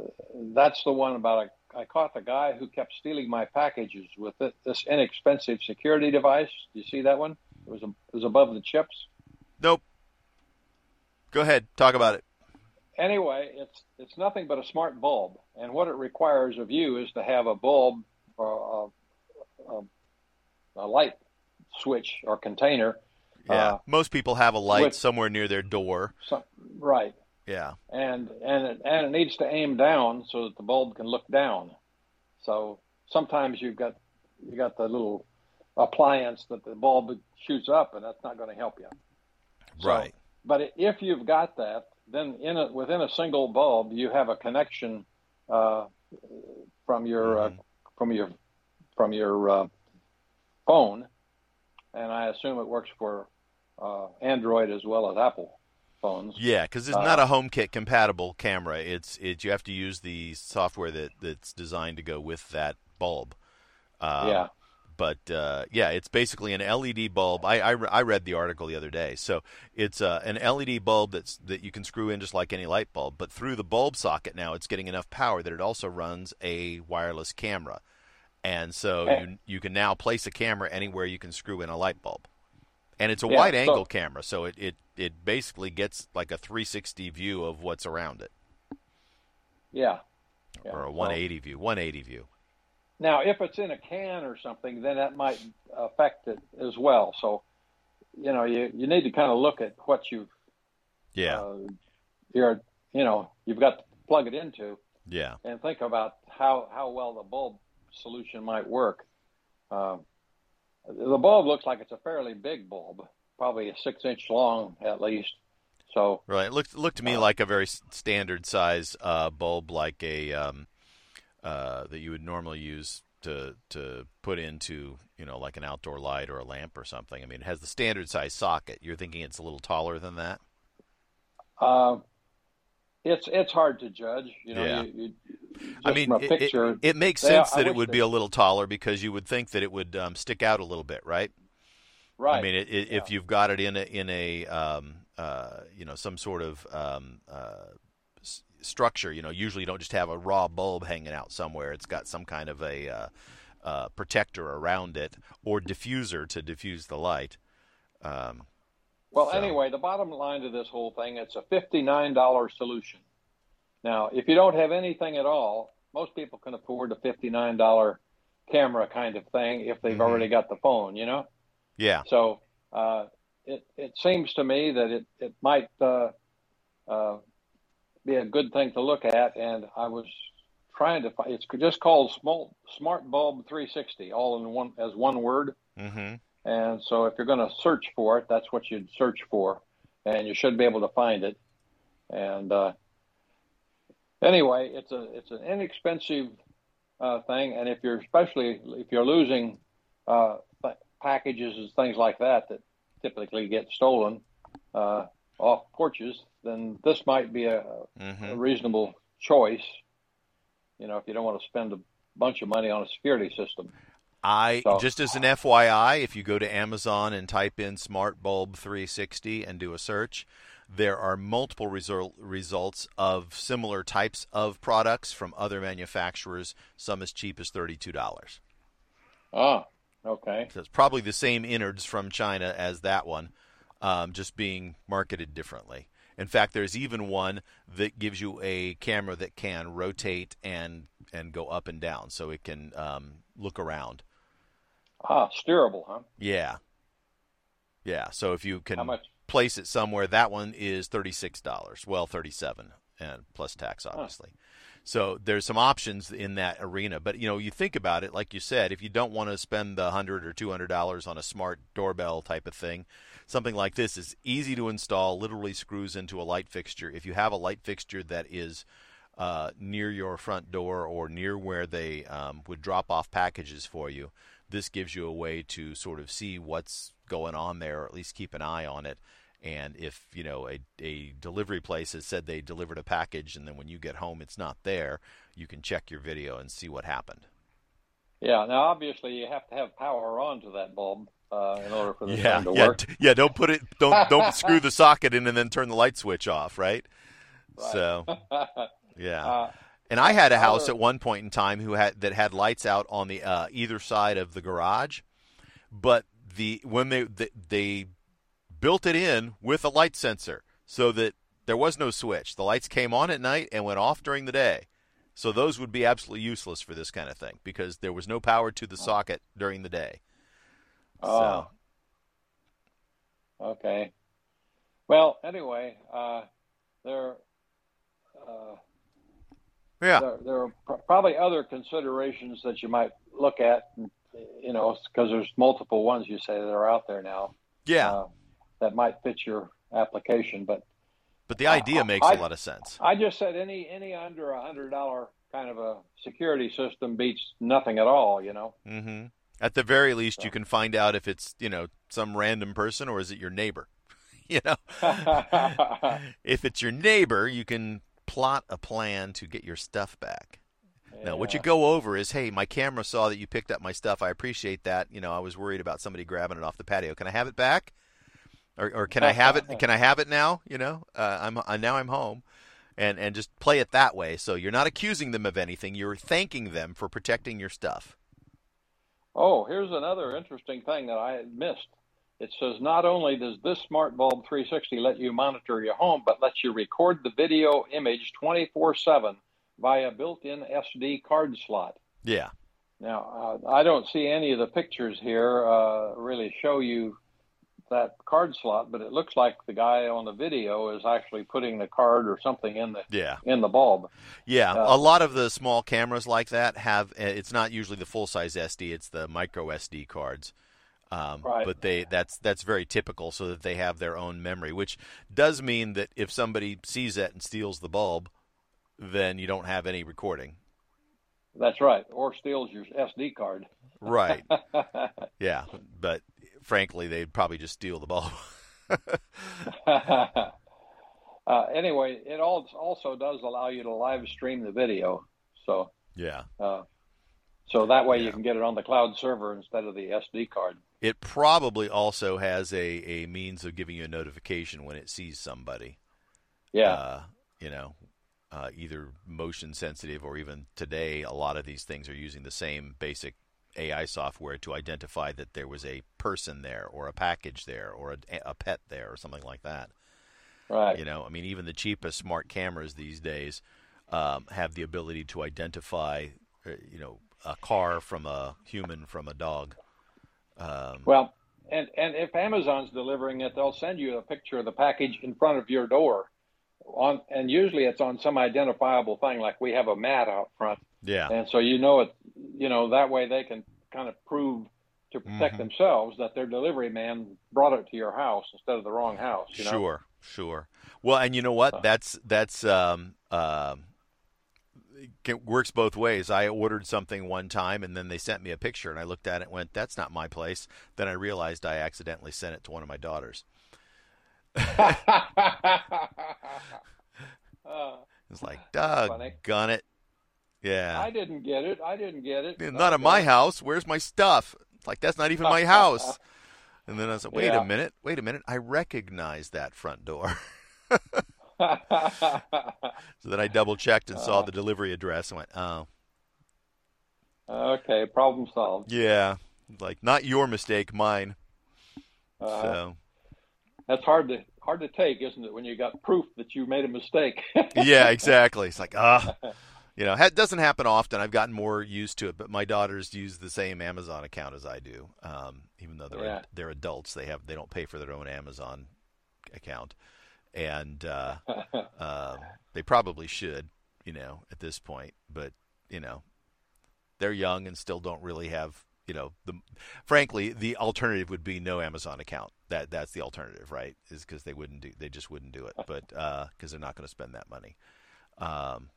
that's the one about a, I caught the guy who kept stealing my packages with it, this inexpensive security device. Do you see that one? It was, a, it was above the chips. Nope. Go ahead, talk about it. Anyway, it's it's nothing but a smart bulb, and what it requires of you is to have a bulb or a, a, a light switch or container. Yeah, uh, most people have a light with- somewhere near their door. Right, Yeah, and and it, and it needs to aim down so that the bulb can look down. So sometimes you've got you got the little appliance that the bulb shoots up, and that's not going to help you. So- right. But if you've got that, then in a, within a single bulb, you have a connection uh, from your uh, from your from your uh, phone, and I assume it works for uh, Android as well as Apple phones. Yeah, because it's Uh, not a HomeKit compatible camera. It's it you have to use the software that that's designed to go with that bulb. Um, yeah, but uh, yeah, it's basically an LED bulb. I, I, I read the article the other day. So it's uh, an LED bulb that's that you can screw in just like any light bulb. But through the bulb socket now, it's getting enough power that it also runs a wireless camera, and so Okay. you you can now place a camera anywhere you can screw in a light bulb, and it's a Yeah, wide so- angle camera, so it, it it basically gets like a 360 view of what's around it, yeah. yeah. or a So- 180 view, 180 view. Now, if it's in a can or something, then that might affect it as well. So, you know, you, you need to kind of look at what you've Yeah, uh, you're you know you've got to plug it into yeah, and think about how how well the bulb solution might work. Um, the bulb looks like it's a fairly big bulb, probably a six inch long at least. So Right. It looked looked to me Uh, like a very standard size uh, bulb, like a um, uh, that you would normally use to to put into you know like an outdoor light or a lamp or something. I mean, it has the standard size socket. You're thinking it's a little taller than that? uh, it's it's hard to judge. You know, Yeah. you, you, I mean, from a it, it- it, makes they- sense I that it would they- be a little taller because you would think that it would um, stick out a little bit, right? right. I mean, it, it, if you've got it in a in a um, uh, you know some sort of um, uh, structure, you know, usually you don't just have a raw bulb hanging out somewhere. It's got some kind of a uh, uh, protector around it or diffuser to diffuse the light. Um, Well, So- anyway, the bottom line to this whole thing, it's a $59 solution. Now, if you don't have anything at all, most people can afford a $59 camera kind of thing if they've Mhm. already got the phone, you know? yeah, So uh, it, it seems to me that it, it might uh, uh, be a good thing to look at. And I was trying to find, it's just called Smart, Smart Bulb 360, all in one, as one word. hmm And so if you're going to search for it, that's what you'd search for, and you should be able to find it. And uh, anyway, it's a it's an inexpensive uh, thing, and if you're especially if you're losing uh, th- packages and things like that that typically get stolen uh, off porches, then this might be a, a hmm reasonable choice. You know, if you don't want to spend a bunch of money on a security system. I So- just as an FYI, if you go to Amazon and type in Smart Bulb 360 and do a search, there are multiple result, results of similar types of products from other manufacturers, some as cheap as $32. Ah, okay. So it's probably the same innards from China as that one, um, just being marketed differently. In fact, there's even one that gives you a camera that can rotate and and go up and down, so it can um, look around. Ah, steerable, huh? Yeah. Yeah. So if you can place it somewhere, that one is thirty-six dollars. Well, thirty-seven, and plus tax, obviously. So there's some options in that arena. But you know, you think about it, like you said, if you don't want to spend the hundred or two hundred dollars on a smart doorbell type of thing, something like this is easy to install. Literally screws into a light fixture. If you have a light fixture that is uh, near your front door or near where they um, would drop off packages for you, this gives you a way to sort of see what's going on there, or at least keep an eye on it. And if you know a, a delivery place has said they delivered a package, and then when you get home it's not there, you can check your video and see what happened. Yeah. Now, obviously, you have to have power on to that bulb. Uh, in order for the yeah, to yeah, work. yeah. Don't put it. Don't don't screw the socket in and then turn the light switch off. Right. Right. So yeah. uh, And I had a house Other- at one point in time who had that had lights out on the uh, either side of the garage, but the when they, they they built it in with a light sensor so that there was no switch. The lights came on at night and went off during the day. So those would be absolutely useless for this kind of thing because there was no power to the socket during the day. Oh, okay. Well, anyway, uh, there, uh, Yeah. there, there are pr- probably other considerations that you might look at, you know, because there's multiple ones you say that are out there now Yeah. uh, that might fit your application. But but the idea I- makes I- a lot of sense. I just said any any under a hundred dollar kind of a security system beats nothing at all. You know. hmm At the very least, you can find out if it's you know some random person or is it your neighbor. you know, if it's your neighbor, you can plot a plan to get your stuff back. Now, what you go over is, hey, my camera saw that you picked up my stuff. I appreciate that. You know, I was worried about somebody grabbing it off the patio. Can I have it back? Or, or can I have it? Can I have it now? You know, uh, I'm uh, now I'm home, and and just play it that way. So you're not accusing them of anything. You're thanking them for protecting your stuff. Oh, here's another interesting thing that I had missed. It says not only does this Smart Bulb 360 let you monitor your home, but lets you record the video image 24/7 via built-in SD card slot. Yeah. Now, uh, I don't see any of the pictures here uh, really show you that card slot, but it looks like the guy on the video is actually putting the card or something in the Yeah. in the bulb. Yeah, Uh, a lot of the small cameras like that have. uh, It's not usually the full size SD; it's the micro SD cards. Um, Right. But they that's that's very typical, so that they have their own memory, which does mean that if somebody sees that and steals the bulb, then you don't have any recording. That's right, or steals your SD card. Right. yeah, but frankly, they'd probably just steal the ball. uh, anyway, it also does allow you to live stream the video, so yeah. uh, so that way Yeah. you can get it on the cloud server instead of the SD card. It probably also has a, a means of giving you a notification when it sees somebody. Yeah, uh, you know, uh, either motion sensitive or even today, a lot of these things are using the same basic AI software to identify that there was a person there or a package there or a, a pet there or something like that. right. You know, I mean, even the cheapest smart cameras these days um, have the ability to identify, uh, you know, a car from a human from a dog. Um, Well, and and if Amazon's delivering it, they'll send you a picture of the package in front of your door. On and usually it's on some identifiable thing, like we have a mat out front, yeah, and so you know it. You know that way they can kind of prove to protect Mhm. themselves that their delivery man brought it to your house instead of the wrong house. You know? Sure, sure. Well, and you know what? That's that's um, um, it works both ways. I ordered something one time, and then they sent me a picture, and I looked at it and went, "That's not my place." Then I realized I accidentally sent it to one of my daughters. It's like, doggone it. Yeah, I didn't get it. I didn't get it. not at my house. Where's my stuff? It's like that's not even my house. And then I said, "Wait Yeah. a minute, wait a minute. I recognize that front door." so then I double checked and Uh. saw the delivery address and went, "Oh, okay, problem solved. Yeah, like not your mistake, mine. Uh, So That's hard to hard to take, isn't it? When you got proof that you made a mistake. yeah, exactly. It's like ah, you know, it doesn't happen often. I've gotten more used to it, but my daughters use the same Amazon account as I do. Um, even though they're Yeah. they're adults, they have they don't pay for their own Amazon account, and uh, um, they probably should, you know, at this point. But you know, they're young and still don't really have you know the frankly the alternative would be no Amazon account that that's the alternative right is because they wouldn't do they just wouldn't do it. But because they're not going to spend that money. Um,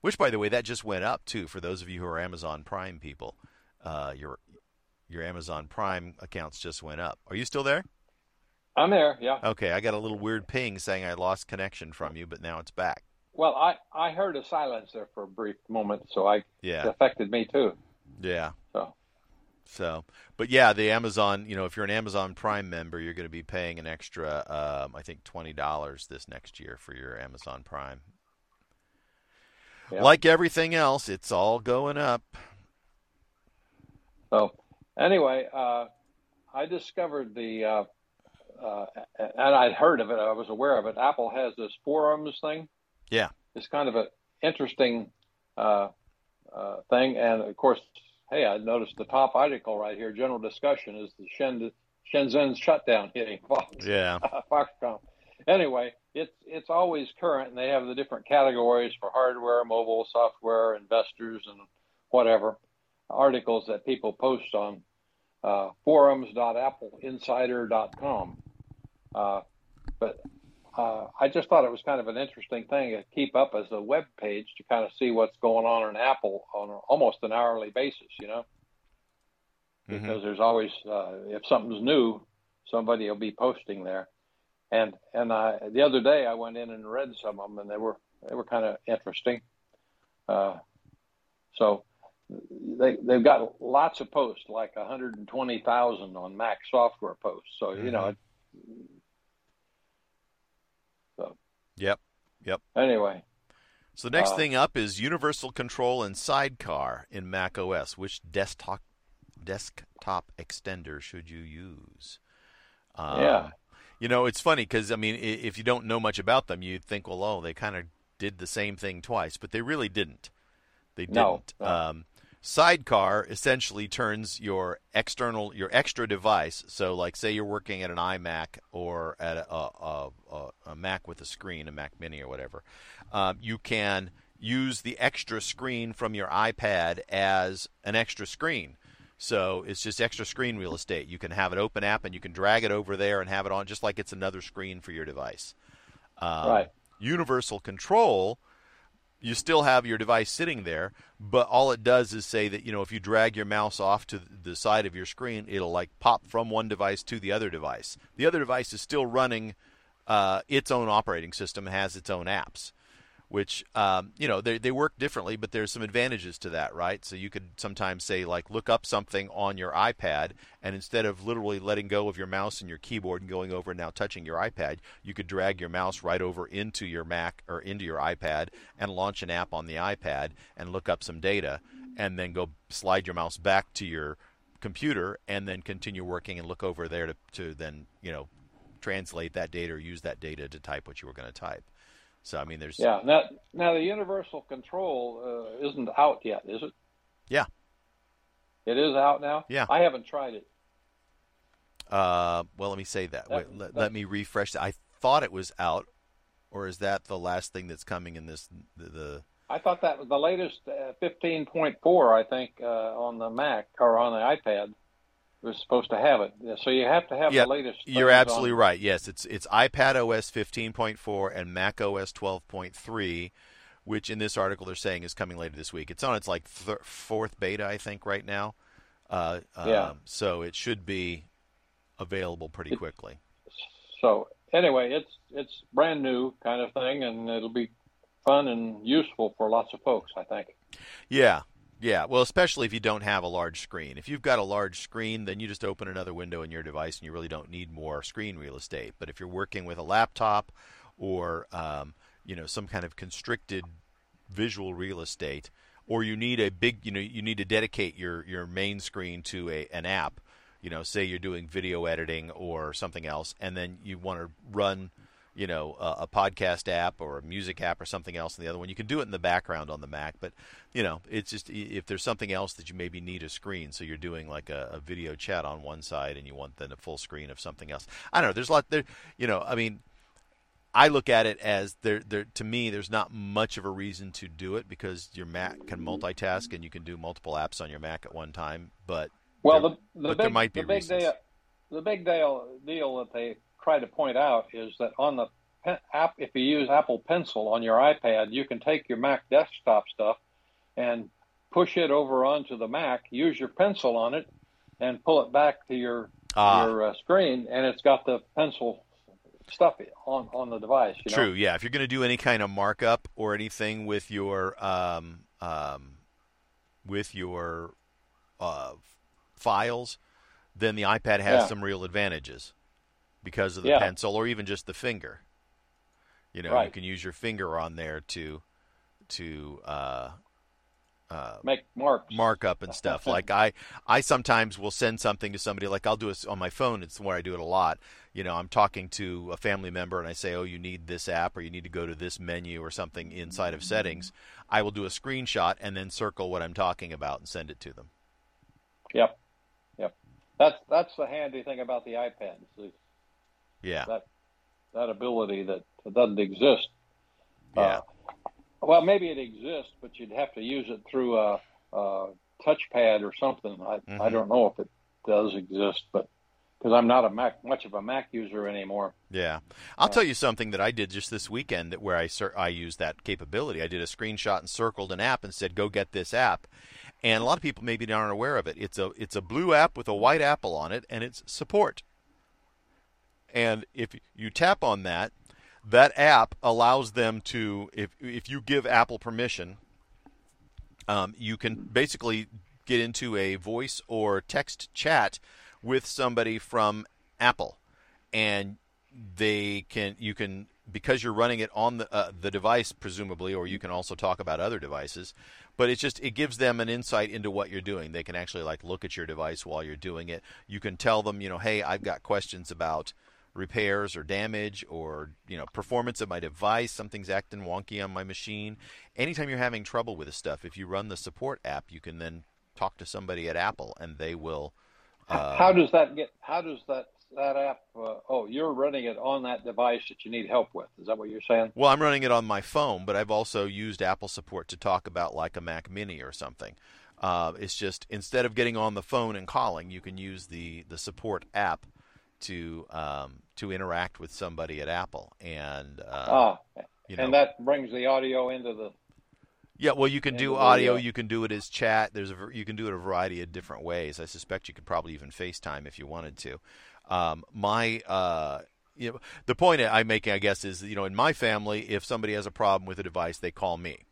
which by the way that just went up too for those of you who are Amazon Prime people. Uh, your your Amazon Prime accounts just went up. Are you still there? I'm there. Yeah. okay I got a little weird ping saying I lost connection from you but now it's back. Well, I I heard a silence there for a brief moment, so I it yeah affected me too. yeah. So So, but yeah, the Amazon, you know, if you're an Amazon Prime member, you're going to be paying an extra, um, I think, twenty dollars this next year for your Amazon Prime. Yeah. Like everything else, it's all going up. So, anyway, uh, I discovered the, uh, uh, and I'd heard of it. I was aware of it. Apple has this forums thing. Yeah. It's kind of an interesting uh, uh, thing, and of course, hey, I noticed the top article right here. General discussion is the Shen, Shenzhen shutdown hitting Fox. Yeah. Foxconn. Anyway, it's it's always current, and they have the different categories for hardware, mobile, software, investors, and whatever articles that people post on uh, forums.appleinsider.com. Uh, but uh, I just thought it was kind of an interesting thing to keep up as a web page to kind of see what's going on in Apple on almost an hourly basis, you know, Mhm. because there's always uh, if something's new, somebody will be posting there. And and I, the other day I went in and read some of them, and they were they were kind of interesting. Uh, so they they've got lots of posts, like 120,000 on Mac software posts. So you know, Yep. Yep. Anyway, So the next Uh, thing up is Universal Control and Sidecar in Mac OS. Which desktop desktop extender should you use? Um, Yeah. You know, it's funny because I mean, if you don't know much about them, you'd think, well, oh, they kind of did the same thing twice, but they really didn't. They didn't. no. Um, Sidecar essentially turns your external, your extra device. So, like, say you're working at an iMac or at a, a, a, a Mac with a screen, a Mac Mini or whatever. Um, you can use the extra screen from your iPad as an extra screen. So it's just extra screen real estate. You can have an open app and you can drag it over there and have it on just like it's another screen for your device. Um, Right. Universal control, you still have your device sitting there, but all it does is say that you know if you drag your mouse off to the side of your screen, it'll like pop from one device to the other device. The other device is still running uh, its own operating system, has its own apps which um, you know they they work differently, but there's some advantages to that, right? So you could sometimes say like look up something on your iPad, and instead of literally letting go of your mouse and your keyboard and going over and now touching your iPad, you could drag your mouse right over into your Mac or into your iPad and launch an app on the iPad and look up some data, and then go slide your mouse back to your computer and then continue working and look over there to, to then you know translate that data or use that data to type what you were going to type. So I mean, there's Yeah. Now, now the universal control uh, isn't out yet, is it? Yeah. It is out now. Yeah. I haven't tried it. Uh, well, let me say that. That- Wait, let, let me refresh. that. I thought it was out, or is that the last thing that's coming in this? The, the I thought that was the latest uh, 15.4, I think, uh, on the Mac or on the iPad was supposed to have it. So you have to have Yeah, the latest. you're absolutely on- right. Yes, it's it's iPad OS 15.4 and Mac OS 12.3, which in this article they're saying is coming later this week. It's on its like th- fourth beta, I think, right now. Uh, Yeah. um, So it should be available pretty quickly. So anyway, it's it's brand new kind of thing, and it'll be fun and useful for lots of folks. I think. Yeah. Yeah, well, especially if you don't have a large screen. If you've got a large screen, then you just open another window in your device, and you really don't need more screen real estate. But if you're working with a laptop, or um, you know some kind of constricted visual real estate, or you need a big, you know, you need to dedicate your your main screen to a an app. You know, say you're doing video editing or something else, and then you want to run you know, a, a podcast app or a music app or something else in the other one. You can do it in the background on the Mac, but you know, it's just if there's something else that you maybe need a screen, so you're doing like a, a video chat on one side and you want then a full screen of something else. I don't know. There's a lot there. You know, I mean, I look at it as there. There to me, there's not much of a reason to do it because your Mac can multitask and you can do multiple apps on your Mac at one time. But Well, There- the the big there might be the big reasons. deal the big deal deal that they try to point out is that on the app, if you use Apple Pencil on your iPad, you can take your Mac desktop stuff and push it over onto the Mac. Use your pencil on it and pull it back to your Ah. your uh, screen, and it's got the pencil stuff on on the device. You know? True. Yeah. If you're going to do any kind of markup or anything with your um, um, with your uh, files, then the iPad has Yeah. some real advantages because of the Yeah. pencil or even just the finger. You know, you can use your finger on there to to uh, uh, Make marks. markup and stuff. like I, I sometimes will send something to somebody. Like I'll do it on my phone. It's where I do it a lot. You know, I'm talking to a family member and I say, "Oh, you need this app, or you need to go to this menu or something inside of settings." I will do a screenshot and then circle what I'm talking about and send it to them. Yep. Yep. That's that's the handy thing about the iPad. is Yeah, that that ability that doesn't exist. yeah, Uh, well, maybe it exists, but you'd have to use it through a, a touchpad or something. I, I Mhm. don't know if it does exist, but because I'm not a Mac much of a Mac user anymore. yeah. I'll tell you something that I did just this weekend that where I I used that capability. I did a screenshot and circled an app and said, "Go get this app." And a lot of people maybe aren't aware of it. It's a it's a blue app with a white apple on it, and it's support. And if you tap on that, that app allows them to if if you give Apple permission, um, you can basically get into a voice or text chat with somebody from Apple, and they can you can because you're running it on the uh, the device presumably, or you can also talk about other devices. But it's just it gives them an insight into what you're doing. They can actually like look at your device while you're doing it. You can tell them, you know, hey, I've got questions about repairs or damage or you know performance of my device something's acting wonky on my machine anytime you're having trouble with this stuff if you run the support app you can then talk to somebody at apple and they will uh, how does that get? How does that that app? Uh, oh, you're running it on that device that you need help with. Is that what you're saying? well i'm running it on my phone but i've also used apple support to talk about like a mac mini or something uh, it's just instead of getting on the phone and calling you can use the the support app to um, to interact with somebody at apple and uh, ah, you know and that brings the audio into the. Yeah, well, you can do audio. video. You can do it as chat. There's a, you can do it a variety of different ways. I suspect you could probably even FaceTime if you wanted to. Um, my, uh, you know, the point I'm making, I guess, is you know, in my family, if somebody has a problem with a device, they call me.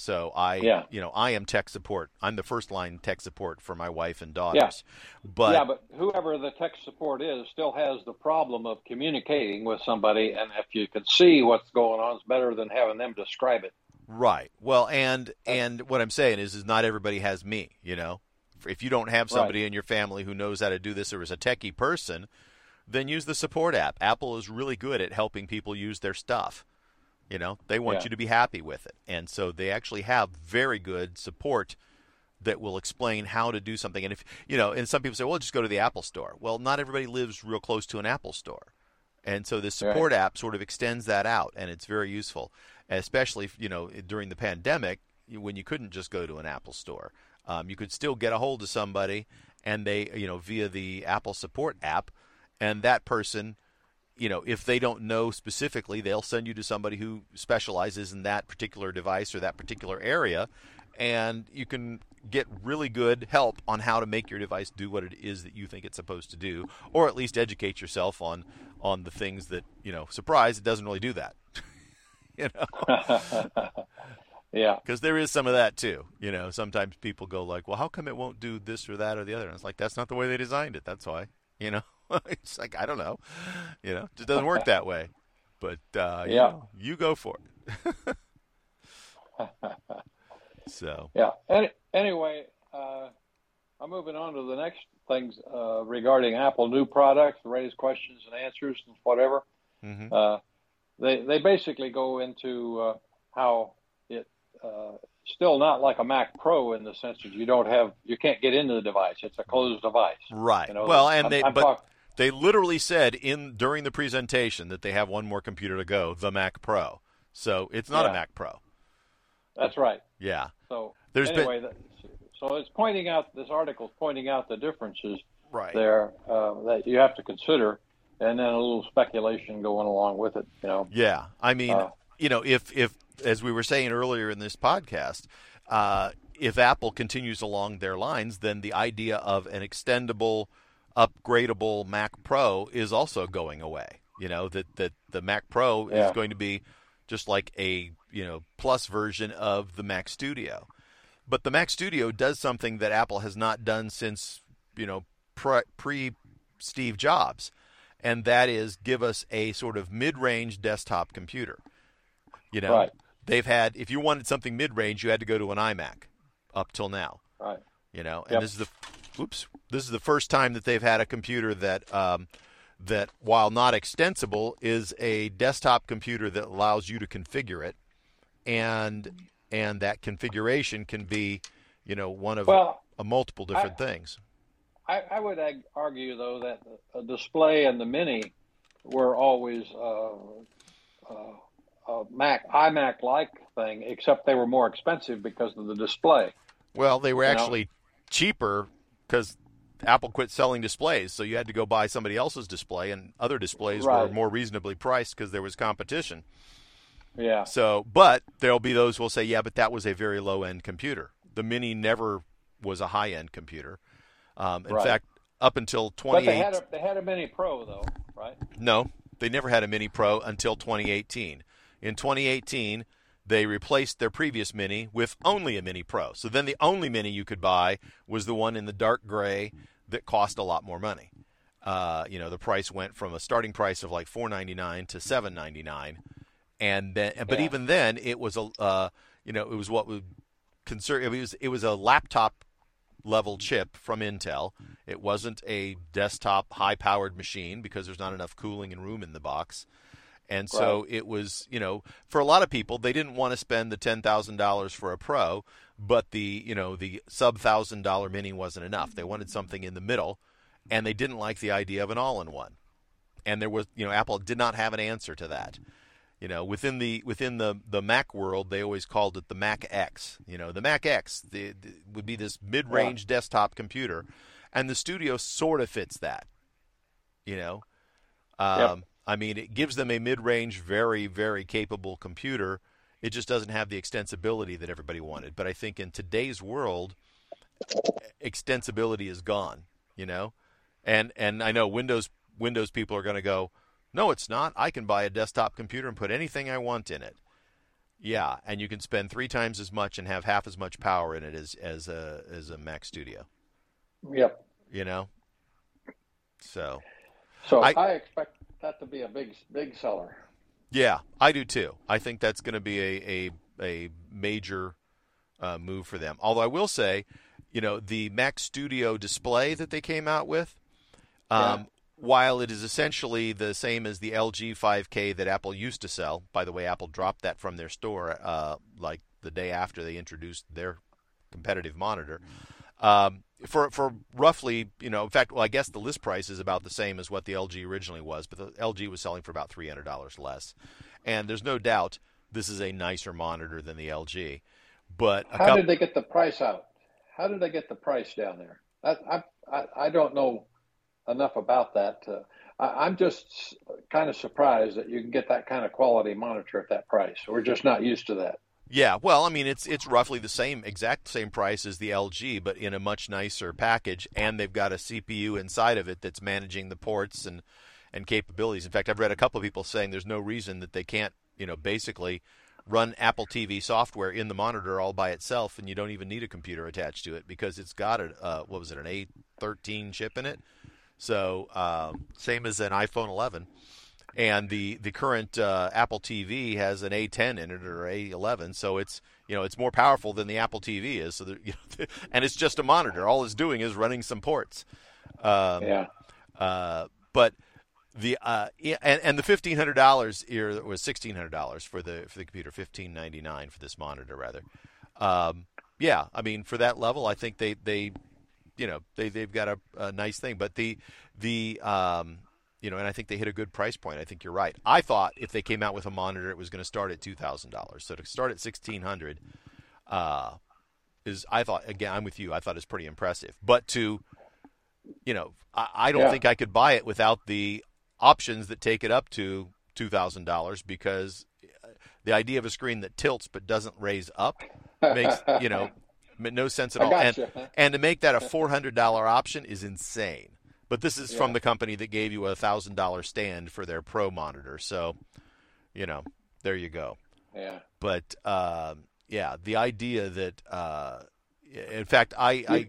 So I, Yeah. you know, I am tech support. I'm the first line tech support for my wife and daughters. But yeah, but whoever the tech support is still has the problem of communicating with somebody, and if you can see what's going on, it's better than having them describe it. Right. Well, and and what I'm saying is, is not everybody has me. You know, if you don't have somebody in your family who knows how to do this or is a techie person, then use the support app. Apple is really good at helping people use their stuff. You know, they want Yeah. you to be happy with it, and so they actually have very good support that will explain how to do something. And if you know, and some people say, well, just go to the Apple Store. Well, not everybody lives real close to an Apple Store. And so the support app sort of extends that out, and it's very useful, especially you know during the pandemic when you couldn't just go to an Apple store. Um, you could still get a hold of somebody, and they you know via the Apple support app, and that person, you know, if they don't know specifically, they'll send you to somebody who specializes in that particular device or that particular area, and you can get really good help on how to make your device do what it is that you think it's supposed to do, or at least educate yourself on on the things that you know. Surprise, it doesn't really do that. you know, yeah, because there is some of that too. You know, sometimes people go like, "Well, how come it won't do this or that or the other?" And it's like that's not the way they designed it. That's why. You know, it's like I don't know. You know, it just doesn't work that way. But uh, you Yeah. know, you go for it. so yeah. Any, anyway, uh, I'm moving on to the next things uh, regarding Apple new products, raise questions and answers and whatever. mhm. Uh, they they basically go into uh, how it uh, still not like a Mac Pro in the sense that you don't have you can't get into the device. It's a closed device. right. You know, well, and I'm- they I'm but talk- they literally said in during the presentation that they have one more computer to go, the Mac Pro. So it's not a Mac Pro. that's right. Yeah. So There's been- anyway, that, so it's pointing out this article is pointing out the differences Right. there uh, that you have to consider, and then a little speculation going along with it. You know, Yeah, I mean, Uh, you know, if if as we were saying earlier in this podcast, uh, if Apple continues along their lines, then the idea of an extendable, upgradable Mac Pro is also going away. You know that that the Mac Pro is going to be just like a you know plus version of the Mac Studio, but the Mac Studio does something that Apple has not done since you know pre Steve Jobs, and that is give us a sort of mid-range desktop computer. You know, Right. they've had if you wanted something mid-range, you had to go to an iMac up till now. Right. You know, and Yep. this is the oops, this is the first time that they've had a computer that um, that while not extensible is a desktop computer that allows you to configure it, and and that configuration can be, you know, one of Well, a multiple different I- things. I, I would argue though that a display and the Mini were always uh, uh, a Mac iMac like thing, except they were more expensive because of the display. Well, they were You know? actually cheaper because Apple quit selling displays, so you had to go buy somebody else's display, and other displays were more reasonably priced because there was competition. Yeah. So, but there'll be those who will say, yeah, but that was a very low end computer. The Mini never was a high end computer. Um, in Right. fact, up until But they 28, had a they had a Mini Pro though, right? no, they never had a Mini Pro until 2018. In 2018, they replaced their previous Mini with only a Mini Pro. So then the only Mini you could buy was the one in the dark gray that cost a lot more money. Uh, you know, the price went from a starting price of like 4.99 to 7.99, and then, but Yeah. even then, it was a, uh, you know, it was what would concern. It was it was a laptop level chip from Intel. It wasn't a desktop high powered machine because there's not enough cooling and room in the box. And so it was, you know, for a lot of people, they didn't want to spend the ten thousand dollars for a Pro, but the, you know, the sub thousand dollar Mini wasn't enough. They wanted something in the middle, and they didn't like the idea of an all in one. And there was, you know, Apple did not have an answer to that. You know, within the within the the Mac world, they always called it the Mac X. You know, the Mac X the, the, would be this mid-range desktop computer, and the Studio sort of fits that. You know, um, I mean, it gives them a mid-range, very very capable computer. It just doesn't have the extensibility that everybody wanted. But I think in today's world, extensibility is gone. You know, and and I know Windows Windows people are going to go, no, it's not. I can buy a desktop computer and put anything I want in it. Yeah, and you can spend three times as much and have half as much power in it as as a as a Mac Studio. Yep. You know, so So I- I, expect that to be a big big seller. yeah, I do too. I think that's going to be a a, a major uh, move for them. Although I will say, you know, the Mac Studio display that they came out with, um, Yeah. while it is essentially the same as the LG 5K that Apple used to sell. By the way, Apple dropped that from their store uh, like the day after they introduced their competitive monitor. Um, for for roughly, you know, in fact, well, I guess the list price is about the same as what the LG originally was, but the LG was selling for about three hundred dollars less. And there's no doubt this is a nicer monitor than the LG. But How couple, did they get the price out? How did they get the price down there? I I I, don't know enough about that. Uh, I, I'm just kind of surprised that you can get that kind of quality monitor at that price. We're just not used to that. Yeah, well, I mean, it's it's roughly the same, exact same price as the LG, but in a much nicer package, and they've got a CPU inside of it that's managing the ports and and capabilities. In fact, I've read a couple of people saying there's no reason that they can't, you know, basically run Apple TV software in the monitor all by itself, and you don't even need a computer attached to it because it's got a uh, what was it, an A13 chip in it. So um, same as an iPhone 11 and the the current uh, Apple TV has an A10 in it or A11, so it's you know it's more powerful than the Apple TV is. So there- you know, and it's just a monitor. All it's doing is running some ports. Um, Yeah. uh, but the uh, yeah, and, and the fifteen hundred dollars here was sixteen hundred dollars for the for the computer, fifteen ninety nine for this monitor rather. Um, yeah, I mean for that level, I think they they you know they they've got a, a nice thing. But the the um, you know, and I think they hit a good price point. I think you're right. I thought if they came out with a monitor, it was going to start at two thousand dollars. So to start at sixteen hundred, uh, is I thought again I'm with you. I thought it's pretty impressive. But to you know, I, I don't Yeah. think I could buy it without the options that take it up to two thousand dollars because uh, the idea of a screen that tilts but doesn't raise up makes you know no sense at all. And and to make that a four hundred dollar option is insane. But this is from the company that gave you a thousand dollar stand for their pro monitor, so you know there you go. Yeah. But um, yeah, the idea that uh, in fact I, I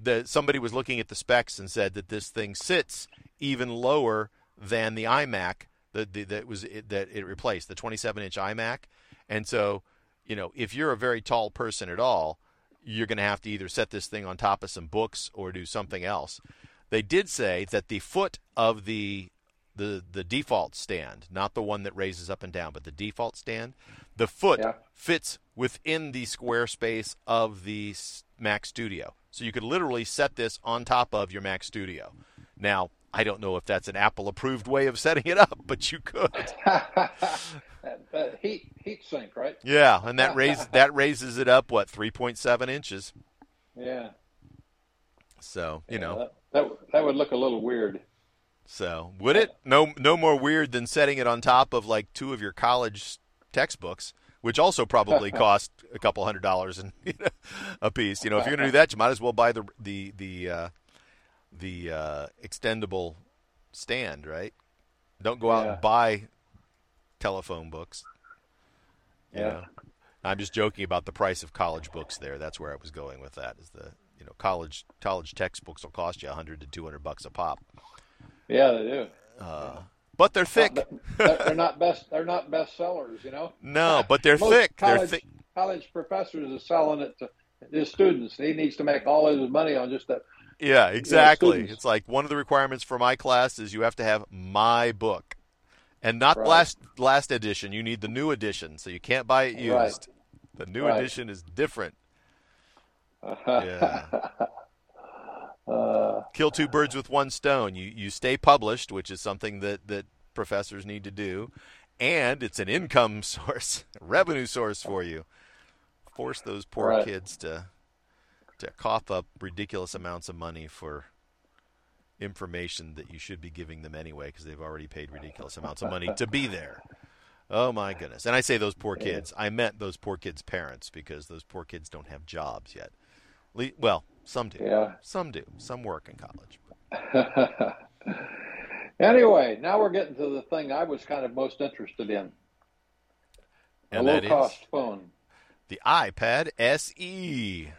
the somebody was looking at the specs and said that this thing sits even lower than the iMac that that was that it replaced the 27 inch iMac, and so you know if you're a very tall person at all, you're going to have to either set this thing on top of some books or do something else. They did say that the foot of the the the default stand, not the one that raises up and down, but the default stand, the foot Yeah. fits within the square space of the Mac Studio. So you could literally set this on top of your Mac Studio. Now, I don't know if that's an Apple approved way of setting it up, but you could. Heat heat sink, right? Yeah, and that raise that raises it up what 3.7 inches. Yeah. So, you Yeah, know, that, that that would look a little weird. So would it? No, no more weird than setting it on top of like two of your college textbooks, which also probably cost a couple hundred dollars and a piece. You know, if you're going to do that, you might as well buy the the the uh, the uh, extendable stand, right? Don't go out Yeah. and buy telephone books. You Yeah. know? I'm just joking about the price of college books. There, that's where I was going with that. Is the you know college college textbooks will cost you 100 to 200 bucks a pop, Yeah, they do. uh, but they're thick. They're they're not best. They're not best sellers, you know. No, but they're thick. They're College, thick. college professors are selling it to his students. He needs to make all his money on just that. Yeah, exactly. students. it's like one of the requirements for my class is you have to have my book, and not Right. last last edition. You need the new edition, so you can't buy it used. Right. The new Right. edition is different. Yeah. Uh, Kill two birds with one stone. You you stay published, which is something that that professors need to do, and it's an income source, revenue source for you. Force those poor Right. kids to to cough up ridiculous amounts of money for information that you should be giving them anyway because they've already paid ridiculous amounts of money to be there. Oh my goodness. And I say those poor kids. I meant those poor kids' parents because those poor kids don't have jobs yet. Le- Well, some do. Yeah. Some do. Some work in college. anyway, now we're getting to the thing I was kind of most interested in. And a low cost phone. the iPad SE.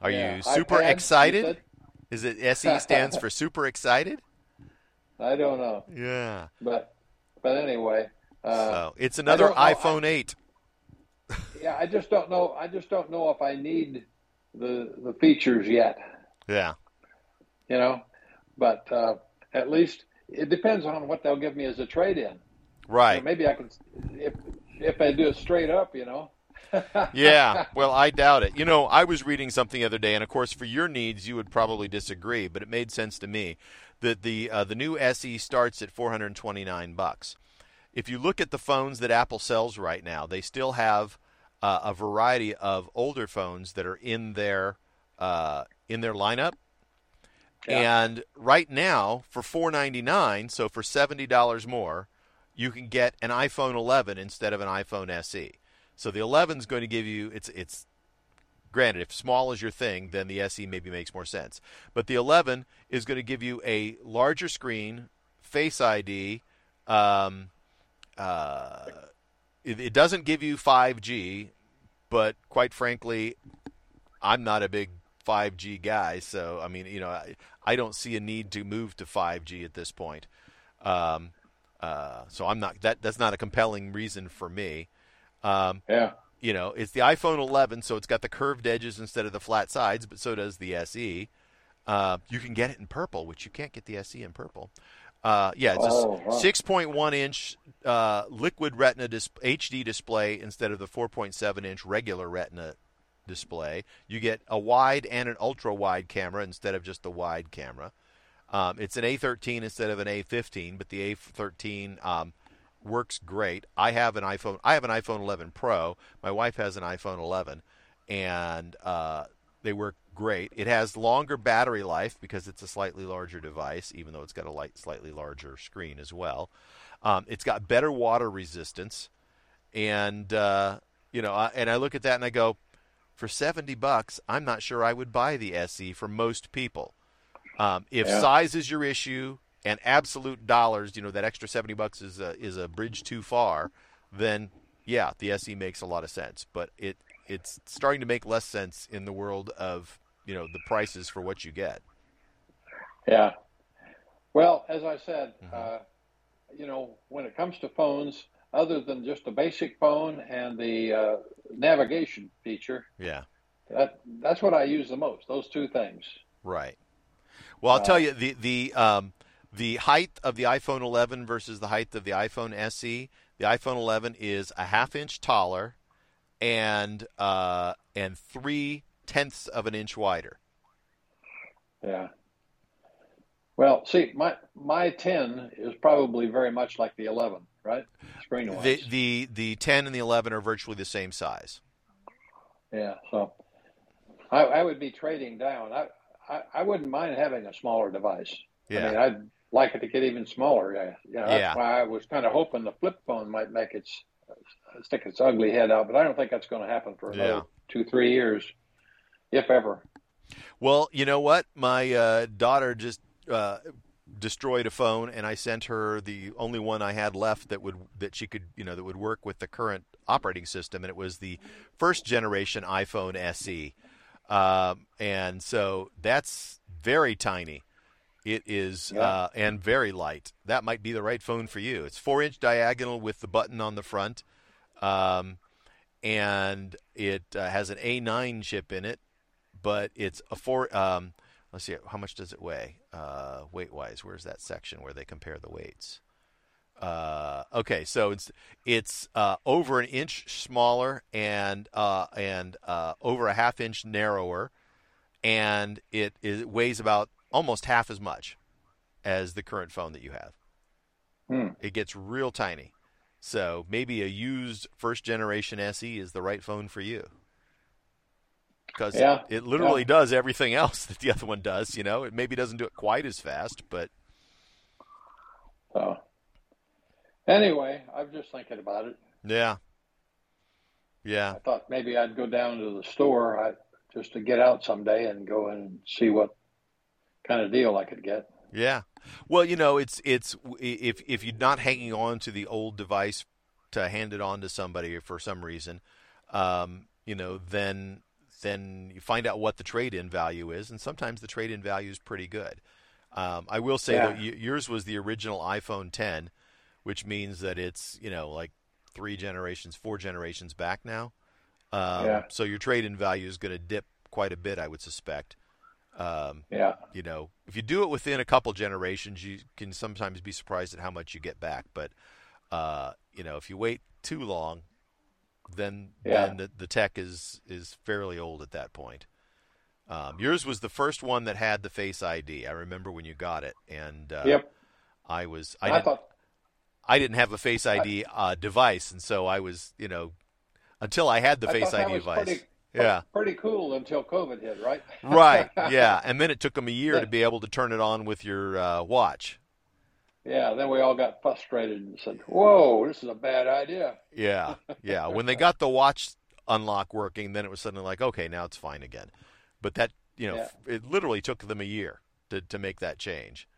Are Yeah, you super iPad, excited? said? Is it SE stands for super excited? I don't know, Yeah. but but anyway, uh, so it's another don't know. I- iPhone 8. Yeah, I just don't know. I just don't know if I need the the features yet. Yeah. You know, but uh, at least it depends on what they'll give me as a trade in. Right. maybe I can if if I do it straight up. You know. yeah, well, I doubt it. You know, I was reading something the other day, and of course, for your needs, you would probably disagree, but it made sense to me that the uh, the new SE starts at 429 bucks. If you look at the phones that Apple sells right now, they still have uh, a variety of older phones that are in their uh, in their lineup. Yeah. And right now, for 499, so for seventy dollars more, you can get an iPhone 11 instead of an iPhone SE. So the 11 is going to give you it's it's granted if small is your thing, then the SE maybe makes more sense. But the 11 is going to give you a larger screen, Face ID. Um, uh, it, it doesn't give you 5G, but quite frankly, I'm not a big 5G guy, so I mean, you know, I, I don't see a need to move to 5G at this point. Um, uh, so I'm not that that's not a compelling reason for me. Um, Yeah. you know, it's the iPhone 11, so it's got the curved edges instead of the flat sides, but so does the SE. Uh, you can get it in purple, which you can't get the SE in purple. Uh, yeah, it's Oh, a wow. 6.1 inch uh, liquid Retina dis- HD display instead of the 4.7 inch regular Retina display. You get a wide and an ultra wide camera instead of just the wide camera. Um, it's an A13 instead of an A15, but the A13 um, works great. I have an iPhone. I have an iPhone 11 Pro. My wife has an iPhone 11, and uh, they work great. It has longer battery life because it's a slightly larger device, even though it's got a light, slightly larger screen as well. Um, it's got better water resistance, and uh, you know, I, and I look at that and I go, for 70 bucks, I'm not sure I would buy the SE for most people. Um, if Yeah. size is your issue and absolute dollars, you know that extra 70 bucks is a, is a bridge too far, then yeah, the SE makes a lot of sense. But it it's starting to make less sense in the world of you know the prices for what you get. Yeah. Well, as I said, mm-hmm. uh, you know, when it comes to phones, other than just a basic phone and the uh, navigation feature, yeah, that that's what I use the most. Those two things. Right. Well, I'll uh, tell you the the um, the height of the iPhone 11 versus the height of the iPhone SE. The iPhone 11 is a half inch taller, and uh, and three tenths of an inch wider. Yeah. Well, see, my my 10 is probably very much like the 11, right? Screen wise. The, the the 10 and the 11 are virtually the same size. Yeah, so I, I would be trading down. I, I, I wouldn't mind having a smaller device. Yeah. I mean, I'd like it to get even smaller. Yeah, you know, that's yeah. why I was kind of hoping the flip phone might make its stick its ugly head out, but I don't think that's going to happen for another yeah. two, three years, if ever. Well, you know what? My uh, daughter just uh, destroyed a phone, and I sent her the only one I had left that would that she could you know that would work with the current operating system, and it was the first generation iPhone SE, um, and so that's very tiny. It is yeah. uh, and very light. That might be the right phone for you. It's four inch diagonal with the button on the front, um, and it uh, has an A9 chip in it, but it's a four. Um, let's see, how much does it weigh? Uh, weight wise, where's that section where they compare the weights? Uh, okay, so it's it's uh, over an inch smaller and uh, and uh, over a half inch narrower, and it, it weighs about almost half as much as the current phone that you have. Hmm. It gets real tiny. So maybe a used first generation SE is the right phone for you because yeah. it, it, literally yeah. does everything else that the other one does. You know, it maybe doesn't do it quite as fast, but. So, anyway, I'm just thinking about it. Yeah. Yeah. I thought maybe I'd go down to the store I, just to get out someday and go and see what kind of deal I could get. Yeah. Well, you know, it's it's if if you're not hanging on to the old device to hand it on to somebody for some reason, um, you know, then then you find out what the trade-in value is, and sometimes the trade-in value is pretty good. Um, I will say yeah. that yours was the original iPhone 10, which means that it's you know like three generations, four generations back now. Um, yeah. So your trade-in value is going to dip quite a bit, I would suspect. Um, yeah. You know, if you do it within a couple generations, you can sometimes be surprised at how much you get back. But uh, you know, if you wait too long, then yeah. then the, the tech is is fairly old at that point. Um, yours was the first one that had the Face ID. I remember when you got it, and uh, yep. I was I, didn't, thought I didn't have a Face ID uh, device, and so I was you know until I had the I Face ID device. Pretty, yeah, pretty cool until COVID hit, right? right. Yeah, and then it took them a year to be able to turn it on with your uh, watch. Yeah, then we all got frustrated and said, "Whoa, this is a bad idea." Yeah, yeah. when they got the watch unlock working, then it was suddenly like, okay, now it's fine again. But that, you know, yeah. it literally took them a year to to make that change.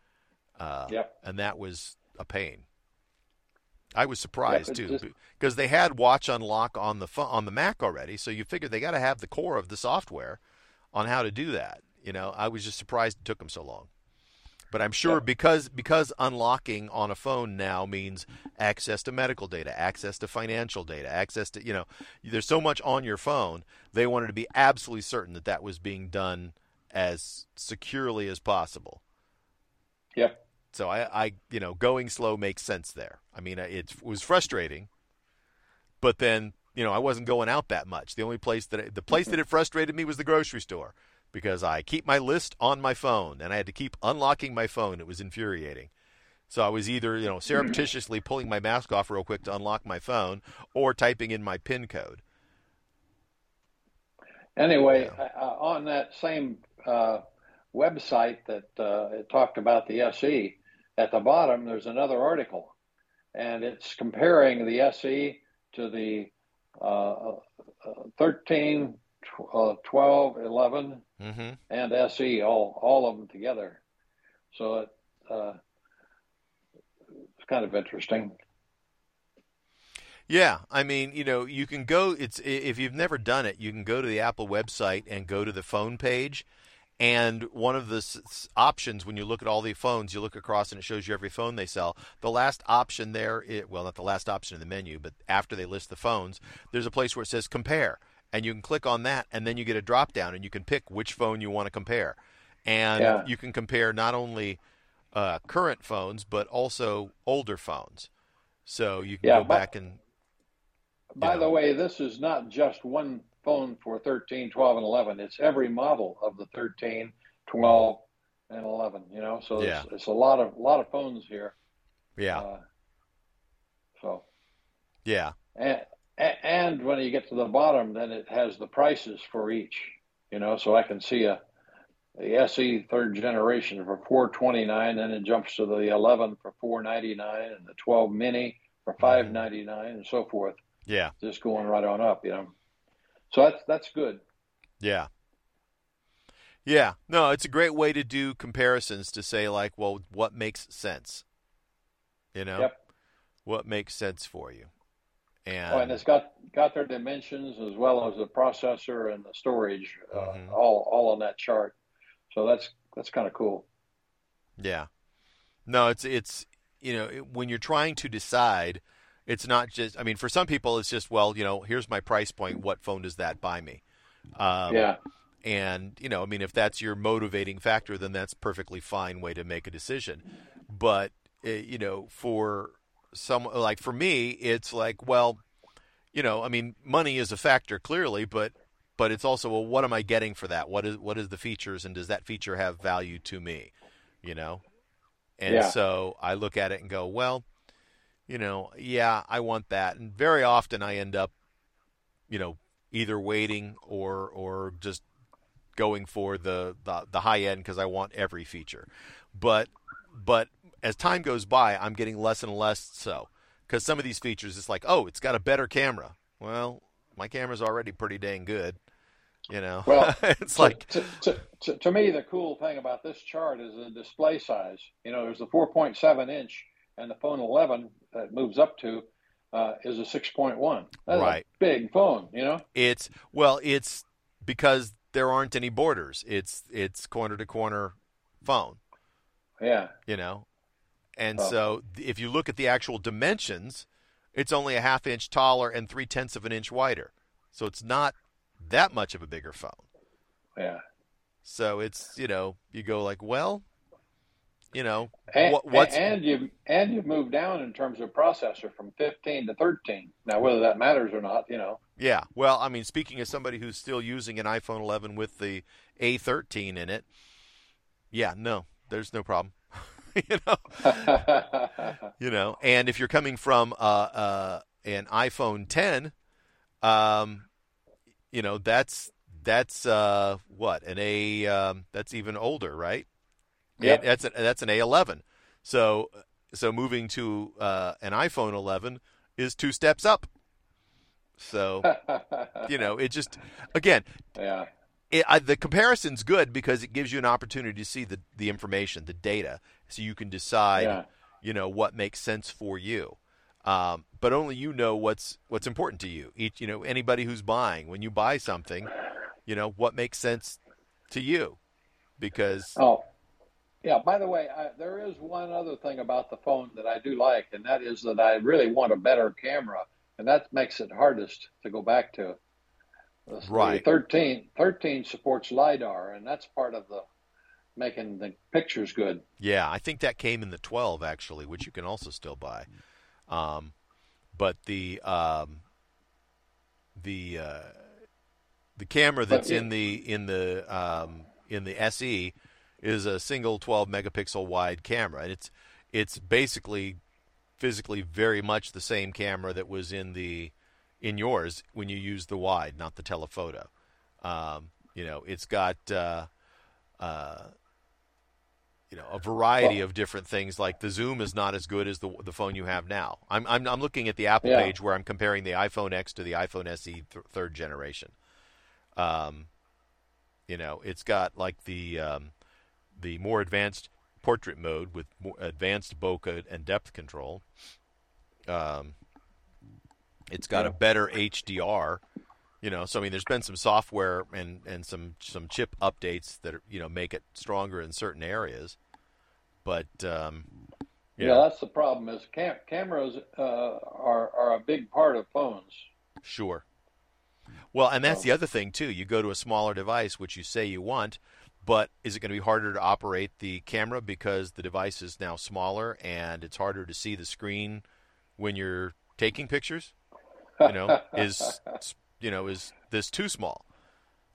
Uh, yep. And that was a pain. I was surprised too because they had watch unlock on the on the Mac already, so you figure they got to have the core of the software on how to do that. You know, I was just surprised it took them so long. But I'm sure because because unlocking on a phone now means access to medical data, access to financial data, access to you know, there's so much on your phone. They wanted to be absolutely certain that that was being done as securely as possible. Yep. So I, I you know, going slow makes sense there. I mean, uh, it was frustrating, but then you know I wasn't going out that much. The only place that the place that it frustrated me was the grocery store because I keep my list on my phone and I had to keep unlocking my phone. It was infuriating. So I was either, you know, surreptitiously pulling my mask off real quick to unlock my phone or typing in my PIN code. Anyway, yeah. uh, on that same uh, website that uh, it talked about the SE, at the bottom there's another article, and it's comparing the SE to the uh, uh, 13 uh, 12, 11, mm-hmm. and SE, all all of them together. So it, uh, it's kind of interesting. Yeah, I mean, you know, you can go. It's if you've never done it, you can go to the Apple website and go to the phone page, And one of the s- options when you look at all the phones, you look across and it shows you every phone they sell. The last option there, it, well, not the last option in the menu, but after they list the phones, there's a place where it says compare, and you can click on that, and then you get a drop down, and you can pick which phone you want to compare, and Yeah. you can compare not only uh, current phones but also older phones. So you can Yeah, go but- back and By Yeah. the way, this is not just one phone for 13, 12, and 11. It's every model of the 13, 12, and 11. You know, so Yeah. it's, it's a lot of lot of phones here. yeah, Uh, so yeah, and and when you get to the bottom, then it has the prices for each. You know, so I can see a the SE third generation for 429, then it jumps to the 11 for 499, and the 12 mini for mm-hmm. 599, and so forth. yeah, Just going right on up. You know, so that's that's good. yeah. Yeah, no, it's a great way to do comparisons to say like, well, what makes sense? You know, Yep. what makes sense for you, and, Oh, and it's got got their dimensions as well as the processor and the storage, uh, Mhm. all all on that chart. So that's that's kind of cool. yeah, no, it's it's you know when you're trying to decide, it's not just. I mean, for some people, it's just well, you know, here's my price point. What phone does that buy me? Um, yeah, And, you know, I mean, if that's your motivating factor, then that's perfectly fine way to make a decision. But, uh, you know, for some, like for me, it's like, well, you know, I mean, money is a factor clearly, but, but it's also, well, what am I getting for that? What is, what is the features and does that feature have value to me? You know? And Yeah. so I look at it and go, well, you know, yeah, I want that. And very often I end up, you know, either waiting or, or just going for the the, the high end because I want every feature. But but as time goes by, I'm getting less and less so because some of these features, it's like, oh, it's got a better camera. Well, my camera's already pretty dang good. You know, Well, it's to, like, to, to, to, to me, the cool thing about this chart is the display size. You know, there's the 4.7 inch, and the phone 11 that moves up to uh, is a 6.1. That's Right. a big phone. You know. it's well, it's because there aren't any borders. It's it's corner to corner phone. Yeah. you know. And Oh. so if you look at the actual dimensions, it's only a half inch taller and three tenths of an inch wider. So it's not that much of a bigger phone. Yeah. So it's you know you go like well, you know And, what, what's and you and you've moved down in terms of processor from 15 to 13. Now, whether that matters or not, you know. yeah well I mean speaking as somebody who's still using an iPhone 11 with the A13 in it, yeah no there's no problem, you know. you know and if you're coming from uh, uh, an iphone 10 um, you know that's that's uh, what an a um, that's even older right Yep. And that's a, that's an a11 so so moving to uh, an iphone 11 is two steps up so you know it just again yeah. It, I, the comparison's good because it gives you an opportunity to see the, the information, the data, so you can decide, Yeah. you know, what makes sense for you. Um, but only you know what's what's important to you. Each, you know, anybody who's buying, when you buy something, you know, what makes sense to you, because Oh, yeah. By the way, I, there is one other thing about the phone that I do like, and that is that I really want a better camera, and that makes it hardest to go back to. Right. 13, 13 supports LiDAR, and that's part of the making the pictures good. yeah, I think that came in the 12 actually, which you can also still buy. Um, but the um, the uh, the camera that's But it- in the in the um, in the SE is a single 12 megapixel wide camera, and it's it's basically physically very much the same camera that was in the in yours when you use the wide, not the telephoto. Um, you know, it's got uh, uh, you know a variety Well- of different things. Like the zoom is not as good as the the phone you have now. I'm I'm, I'm looking at the Apple Yeah. page where I'm comparing the iPhone X to the iPhone SE th- third generation. Um, you know, it's got like the um, the more advanced portrait mode with more advanced bokeh and depth control. Um, it's got a better HDR You know, so I mean, there's been some software and, and some some chip updates that are, you know make it stronger in certain areas, but um, yeah, know, that's the problem. Is cam- cameras uh, are are a big part of phones. Sure. Well, and that's the other thing too. You go to a smaller device, which you say you want, but is it going to be harder to operate the camera because the device is now smaller and it's harder to see the screen when you're taking pictures? You know, is you know is this too small?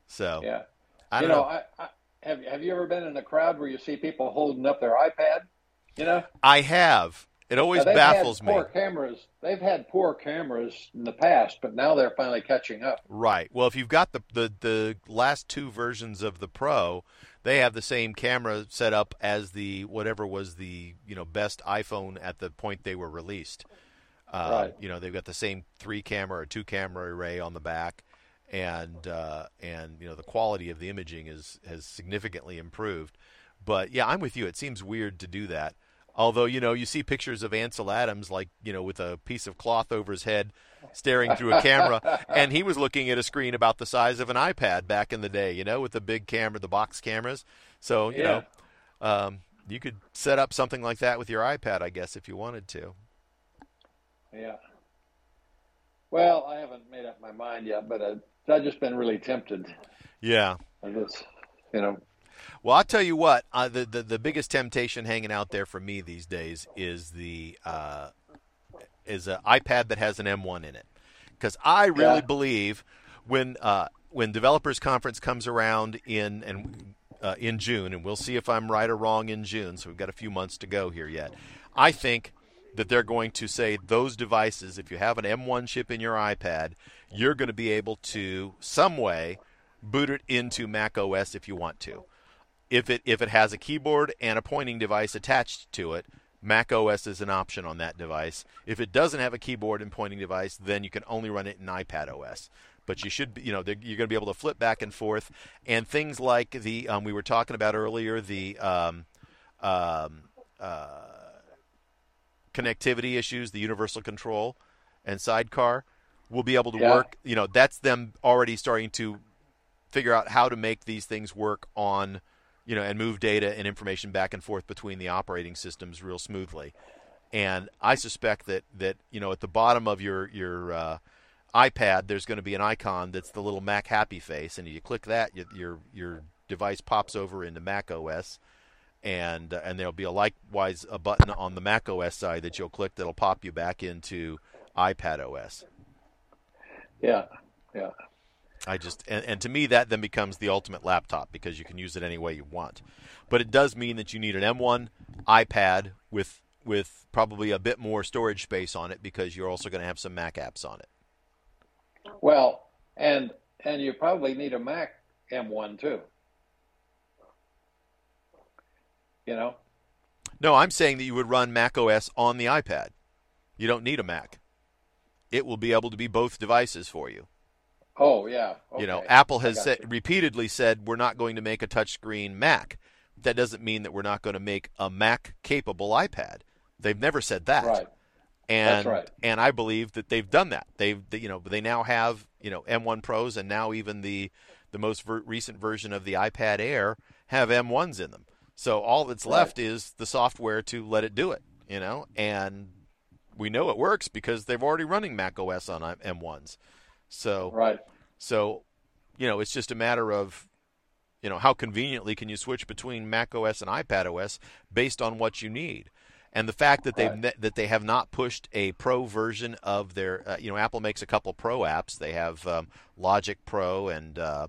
So yeah, I you know, know. I, I, have have you ever been in a crowd where you see people holding up their iPad? You know, I have. It always baffles me. Poor cameras. They've had poor cameras in the past, but now they're finally catching up. Right. Well, if you've got the the, the last two versions of the Pro, they have the same camera set up as the whatever was the you know best iPhone at the point they were released. Uh, right. You know, they've got the same three camera or two camera array on the back, and uh, and you know the quality of the imaging is has significantly improved. But yeah, I'm with you. It seems weird to do that. Although you know you see pictures of Ansel Adams like you know with a piece of cloth over his head, staring through a camera, and he was looking at a screen about the size of an iPad back in the day. You know, with the big camera, the box cameras. So you yeah. know, um, you could set up something like that with your iPad, I guess, if you wanted to. Yeah. Well, I haven't made up my mind yet, but uh, I've just been really tempted. Yeah. I just, you know, well, I'll tell you what. Uh, the, the the biggest temptation hanging out there for me these days is the uh, is an iPad that has an M1 in it, because I really yeah. believe when uh, when developers conference comes around in and uh, in June, and we'll see if I'm right or wrong in June. So we've got a few months to go here yet. I think that they're going to say those devices, if you have an M1 chip in your iPad, you're going to be able to some way boot it into Mac OS if you want to if it if it has a keyboard and a pointing device attached to it, Mac OS is an option on that device. If it doesn't have a keyboard and pointing device, then you can only run it in iPad OS. But you should, you know, you're going to be able to flip back and forth, and things like the um, we were talking about earlier, the um, um, uh, connectivity issues, the universal control and sidecar will be able to yeah. work. You know, that's them already starting to figure out how to make these things work on you know, and move data and information back and forth between the operating systems real smoothly. And I suspect that that you know at the bottom of your your uh, iPad there's going to be an icon that's the little Mac happy face, and you click that, your your device pops over into Mac OS, and uh, and there'll be a likewise a button on the Mac OS side that you'll click that'll pop you back into iPad OS. Yeah, yeah. I just and, and to me that then becomes the ultimate laptop because you can use it any way you want. But it does mean that you need an M1 iPad with with probably a bit more storage space on it because you're also going to have some Mac apps on it. Well, and and you probably need a Mac M1 too. You know? No, I'm saying that you would run Mac OS on the iPad. You don't need a Mac. It will be able to be both devices for you. Oh yeah. Okay. You know, Apple has said, repeatedly said we're not going to make a touchscreen Mac. That doesn't mean that we're not going to make a Mac capable iPad. They've never said that. Right. And That's right. and I believe that they've done that. They've you know they now have you know M1 Pros and now even the the most ver- recent version of the iPad Air have M1s in them. So all that's right. left is the software to let it do it. You know, and we know it works because they've already running Mac OS on M1s. So right. So, you know, it's just a matter of you know how conveniently can you switch between Mac OS and iPad OS based on what you need. And the fact that they right. that they have not pushed a pro version of their, uh, you know, Apple makes a couple pro apps. They have um, Logic Pro and uh,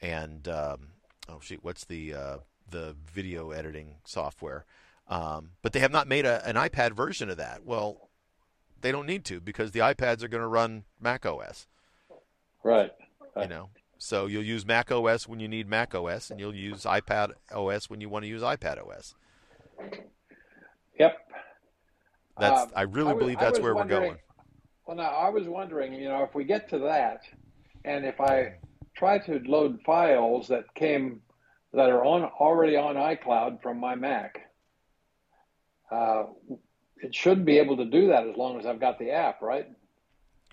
and um, oh shoot, what's the uh, the video editing software? Um, but they have not made a, an iPad version of that. Well, they don't need to because the iPads are going to run Mac OS. Right. You know, so you'll use Mac OS when you need Mac OS, and you'll use iPad OS when you want to use iPad OS. Yep. That's. Um, I really I was, believe that's where we're going. Well, now I was wondering, you know, if we get to that, and if I try to load files that came that are on already on iCloud from my Mac, uh, it should be able to do that as long as I've got the app, right?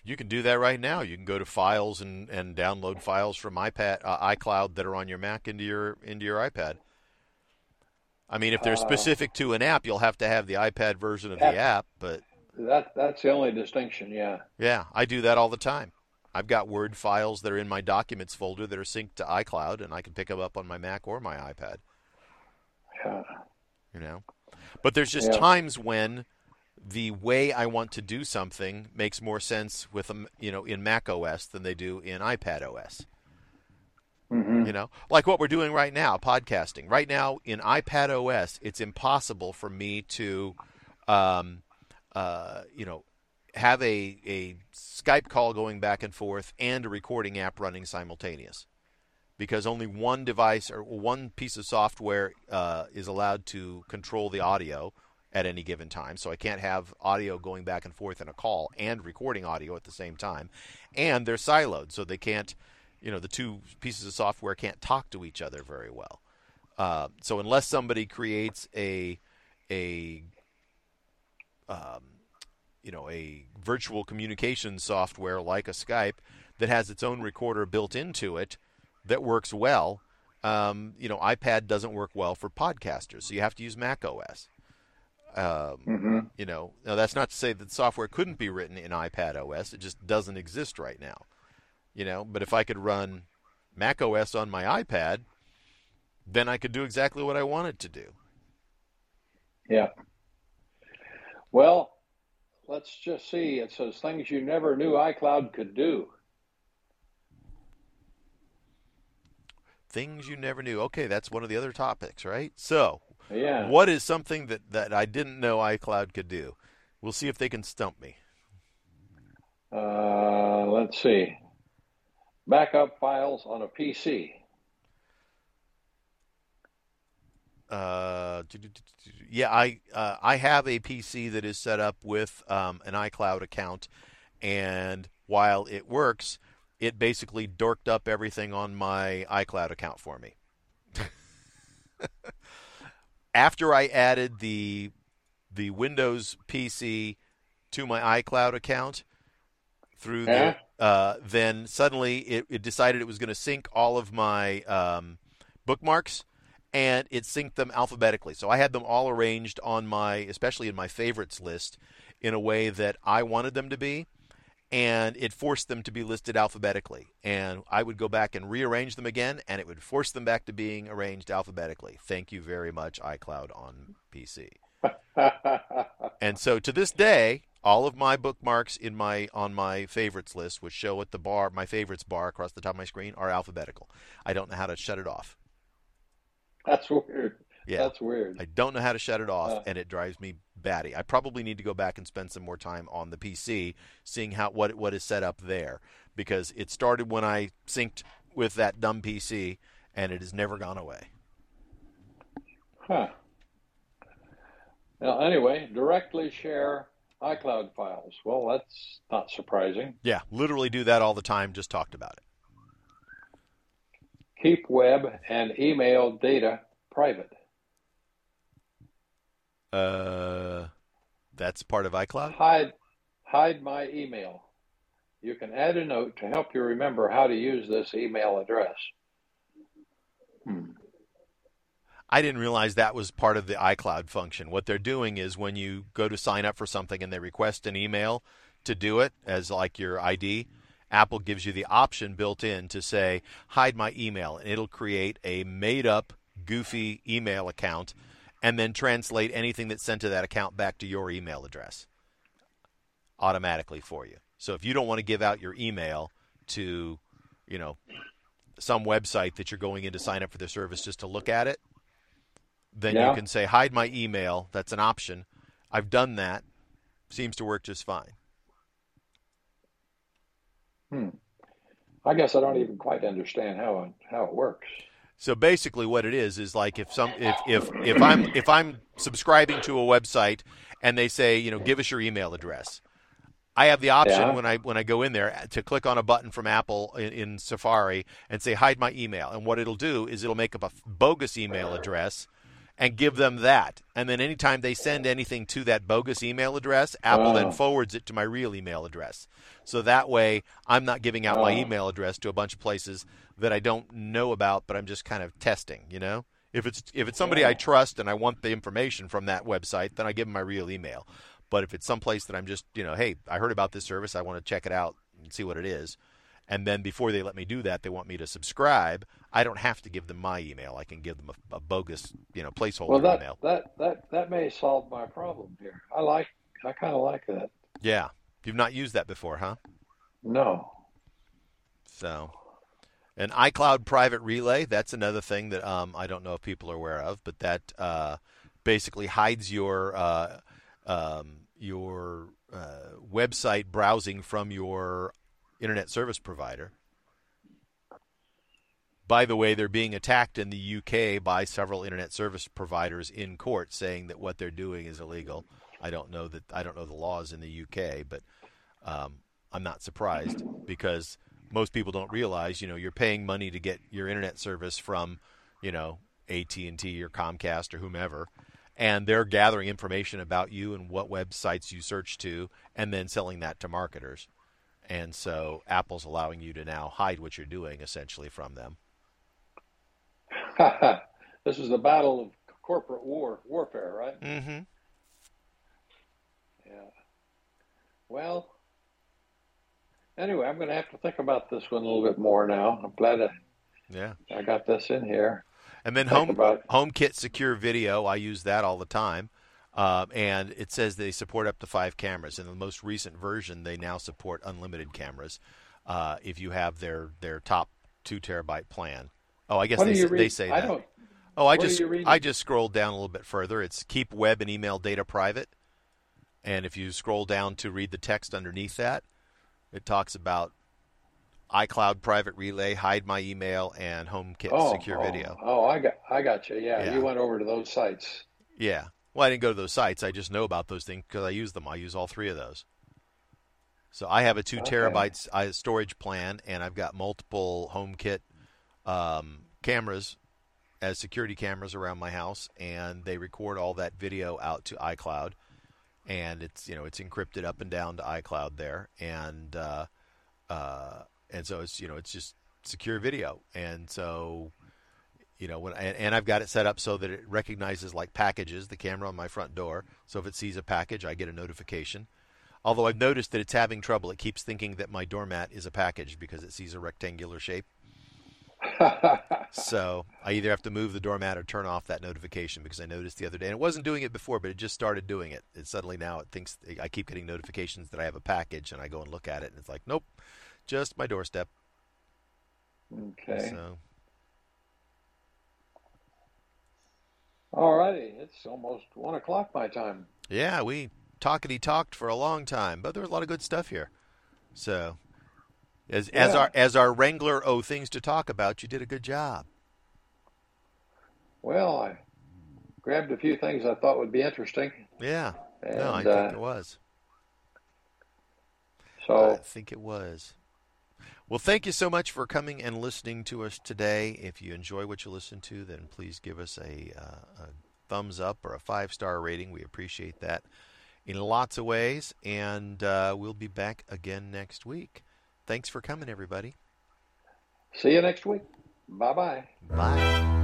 You can do that right now. You can go to files and, and download files from iPad, uh, iCloud that are on your Mac into your into your iPad. I mean, if they're Uh, specific to an app, you'll have to have the iPad version of the App. app. But That that's the only distinction. Yeah. yeah, I do that all the time. I've got Word files that are in my Documents folder that are synced to iCloud, and I can pick them up on my Mac or my iPad. Yeah. You know, but there's just Yeah. times when the way I want to do something makes more sense with them, you know, in Mac OS than they do in iPad OS. hmm You know, like what we're doing right now, podcasting. Right now in iPad OS, it's impossible for me to, um, uh, you know, have a a Skype call going back and forth and a recording app running simultaneous, because only one device or one piece of software uh, is allowed to control the audio at any given time. So I can't have audio going back and forth in a call and recording audio at the same time, and they're siloed, so they can't you know the two pieces of software can't talk to each other very well. Uh, so unless somebody creates a a um, you know a virtual communication software like a Skype that has its own recorder built into it that works well, um, you know iPad doesn't work well for podcasters, so you have to use Mac OS. Um, hmm you know, now that's not to say that software couldn't be written in iPad OS; it just doesn't exist right now you know but if i could run mac os on my ipad then i could do exactly what i wanted to do Yeah. Well, let's just see. It says things you never knew iCloud could do. things you never knew okay that's one of the other topics right so Yeah. what is something that, that i didn't know icloud could do we'll see if they can stump me Uh, let's see. Backup files on a PC. Uh, yeah i uh, i have a pc that is set up with um, an icloud account and while it works it basically dorked up everything on my iCloud account for me. After I added the the Windows PC to my iCloud account through Yeah. the uh, then suddenly it, it decided it was going to sync all of my um, bookmarks and it synced them alphabetically. So I had them all arranged on my, especially in my favorites list, in a way that I wanted them to be and it forced them to be listed alphabetically. And I would go back and rearrange them again, and it would force them back to being arranged alphabetically. Thank you very much, iCloud on PC. And so to this day, all of my bookmarks in my on my favorites list, which show at the bar, my favorites bar across the top of my screen, are alphabetical. I don't know how to shut it off. That's weird. Yeah. That's weird. I don't know how to shut it off, Uh. and it drives me batty. I probably need to go back and spend some more time on the PC, seeing how what what is set up there, because it started when I synced with that dumb PC, and it has never gone away. Huh. Well, anyway, directly share iCloud files. Well, that's not surprising. Yeah, literally do that all the time. Just talked about it. Keep web and email data private. Uh, that's part of iCloud. Hide hide my email. You can add a note to help you remember how to use this email address. Hmm. I didn't realize that was part of the iCloud function. What they're doing is when you go to sign up for something and they request an email to do it as like your ID, Apple gives you the option built in to say hide my email and it'll create a made up goofy email account and then translate anything that's sent to that account back to your email address automatically for you. So if you don't want to give out your email to, you know, some website that you're going in to sign up for the service just to look at it, then Yeah. you can say hide my email. That's an option. I've done that. Seems to work just fine. Hmm. I guess I don't even quite understand how it, how it works. So basically, what it is is like if some if if if I'm if I'm subscribing to a website and they say you know give us your email address, I have the option Yeah. when I when I go in there to click on a button from Apple in, in Safari and say hide my email, and what it'll do is it'll make up a bogus email address, and give them that. And then anytime they send anything to that bogus email address, Apple Oh. then forwards it to my real email address. So that way, I'm not giving out my Oh. email address to a bunch of places that I don't know about, but I'm just kind of testing. You know, if it's if it's somebody I trust and I want the information from that website, then I give them my real email. But if it's someplace that I'm just, you know, hey, I heard about this service, I want to check it out and see what it is. And then before they let me do that, they want me to subscribe. I don't have to give them my email. I can give them a, a bogus, you know, placeholder Well, that, email. that that that may solve my problem here. I like I kind of like that. Yeah. You've not used that before, huh? No. So, an iCloud private relay, that's another thing that um, I don't know if people are aware of, but that uh, basically hides your uh, um, your uh, website browsing from your internet service provider. By the way, they're being attacked in the UK by several internet service providers in court, saying that what they're doing is illegal. I don't know that I don't know the laws in the UK, but um, I'm not surprised because most people don't realize, you know, you're paying money to get your internet service from, you know, AT&T or Comcast or whomever, and they're gathering information about you and what websites you search to and then selling that to marketers. And so Apple's allowing you to now hide what you're doing essentially from them. this is the battle of corporate war warfare, right? Mm Mhm. Yeah. Well, anyway, I'm going to have to think about this one a little bit more now. I'm glad I, Yeah. I got this in here. And then Think home about HomeKit Secure Video, I use that all the time. Um, and it says they support up to five cameras. In the most recent version, they now support unlimited cameras uh, if you have their, their top two terabyte plan. Oh, I guess they, do you s- read? they say I that. Oh, I just? I just scrolled down a little bit further. It's keep web and email data private. And if you scroll down to read the text underneath that, it talks about iCloud private relay, hide my email, and HomeKit Oh, secure oh, video. Oh, I got, I got you. Yeah, Yeah. you went over to those sites. Yeah. Well, I didn't go to those sites. I just know about those things because I use them. I use all three of those. So I have a two Okay. terabytes uh, storage plan, and I've got multiple HomeKit um, cameras as security cameras around my house, and they record all that video out to iCloud, and it's you know it's encrypted up and down to iCloud there, and uh, uh, and so it's you know it's just secure video, and so you know when and, and I've got it set up so that it recognizes like packages the camera on my front door. So if it sees a package I get a notification. Although I've noticed that it's having trouble. It keeps thinking that my doormat is a package because it sees a rectangular shape so I either have to move the doormat or turn off that notification because I noticed the other day and it wasn't doing it before but it just started doing it it suddenly now it thinks I keep getting notifications that I have a package and I go and look at it and it's like nope just my doorstep okay. so All righty. It's almost one o'clock my time. Yeah, we talkity talked for a long time, but there was a lot of good stuff here. So, as as our as our wrangler oh things to talk about, you did a good job. Well, I grabbed a few things I thought would be interesting, Yeah, and no, I uh, think it was. So I think it was. Well, thank you so much for coming and listening to us today. If you enjoy what you listen to, then please give us a, uh, a thumbs up or a five star rating. We appreciate that in lots of ways, and uh, we'll be back again next week. Thanks for coming, everybody. see you next week. Bye bye. Bye.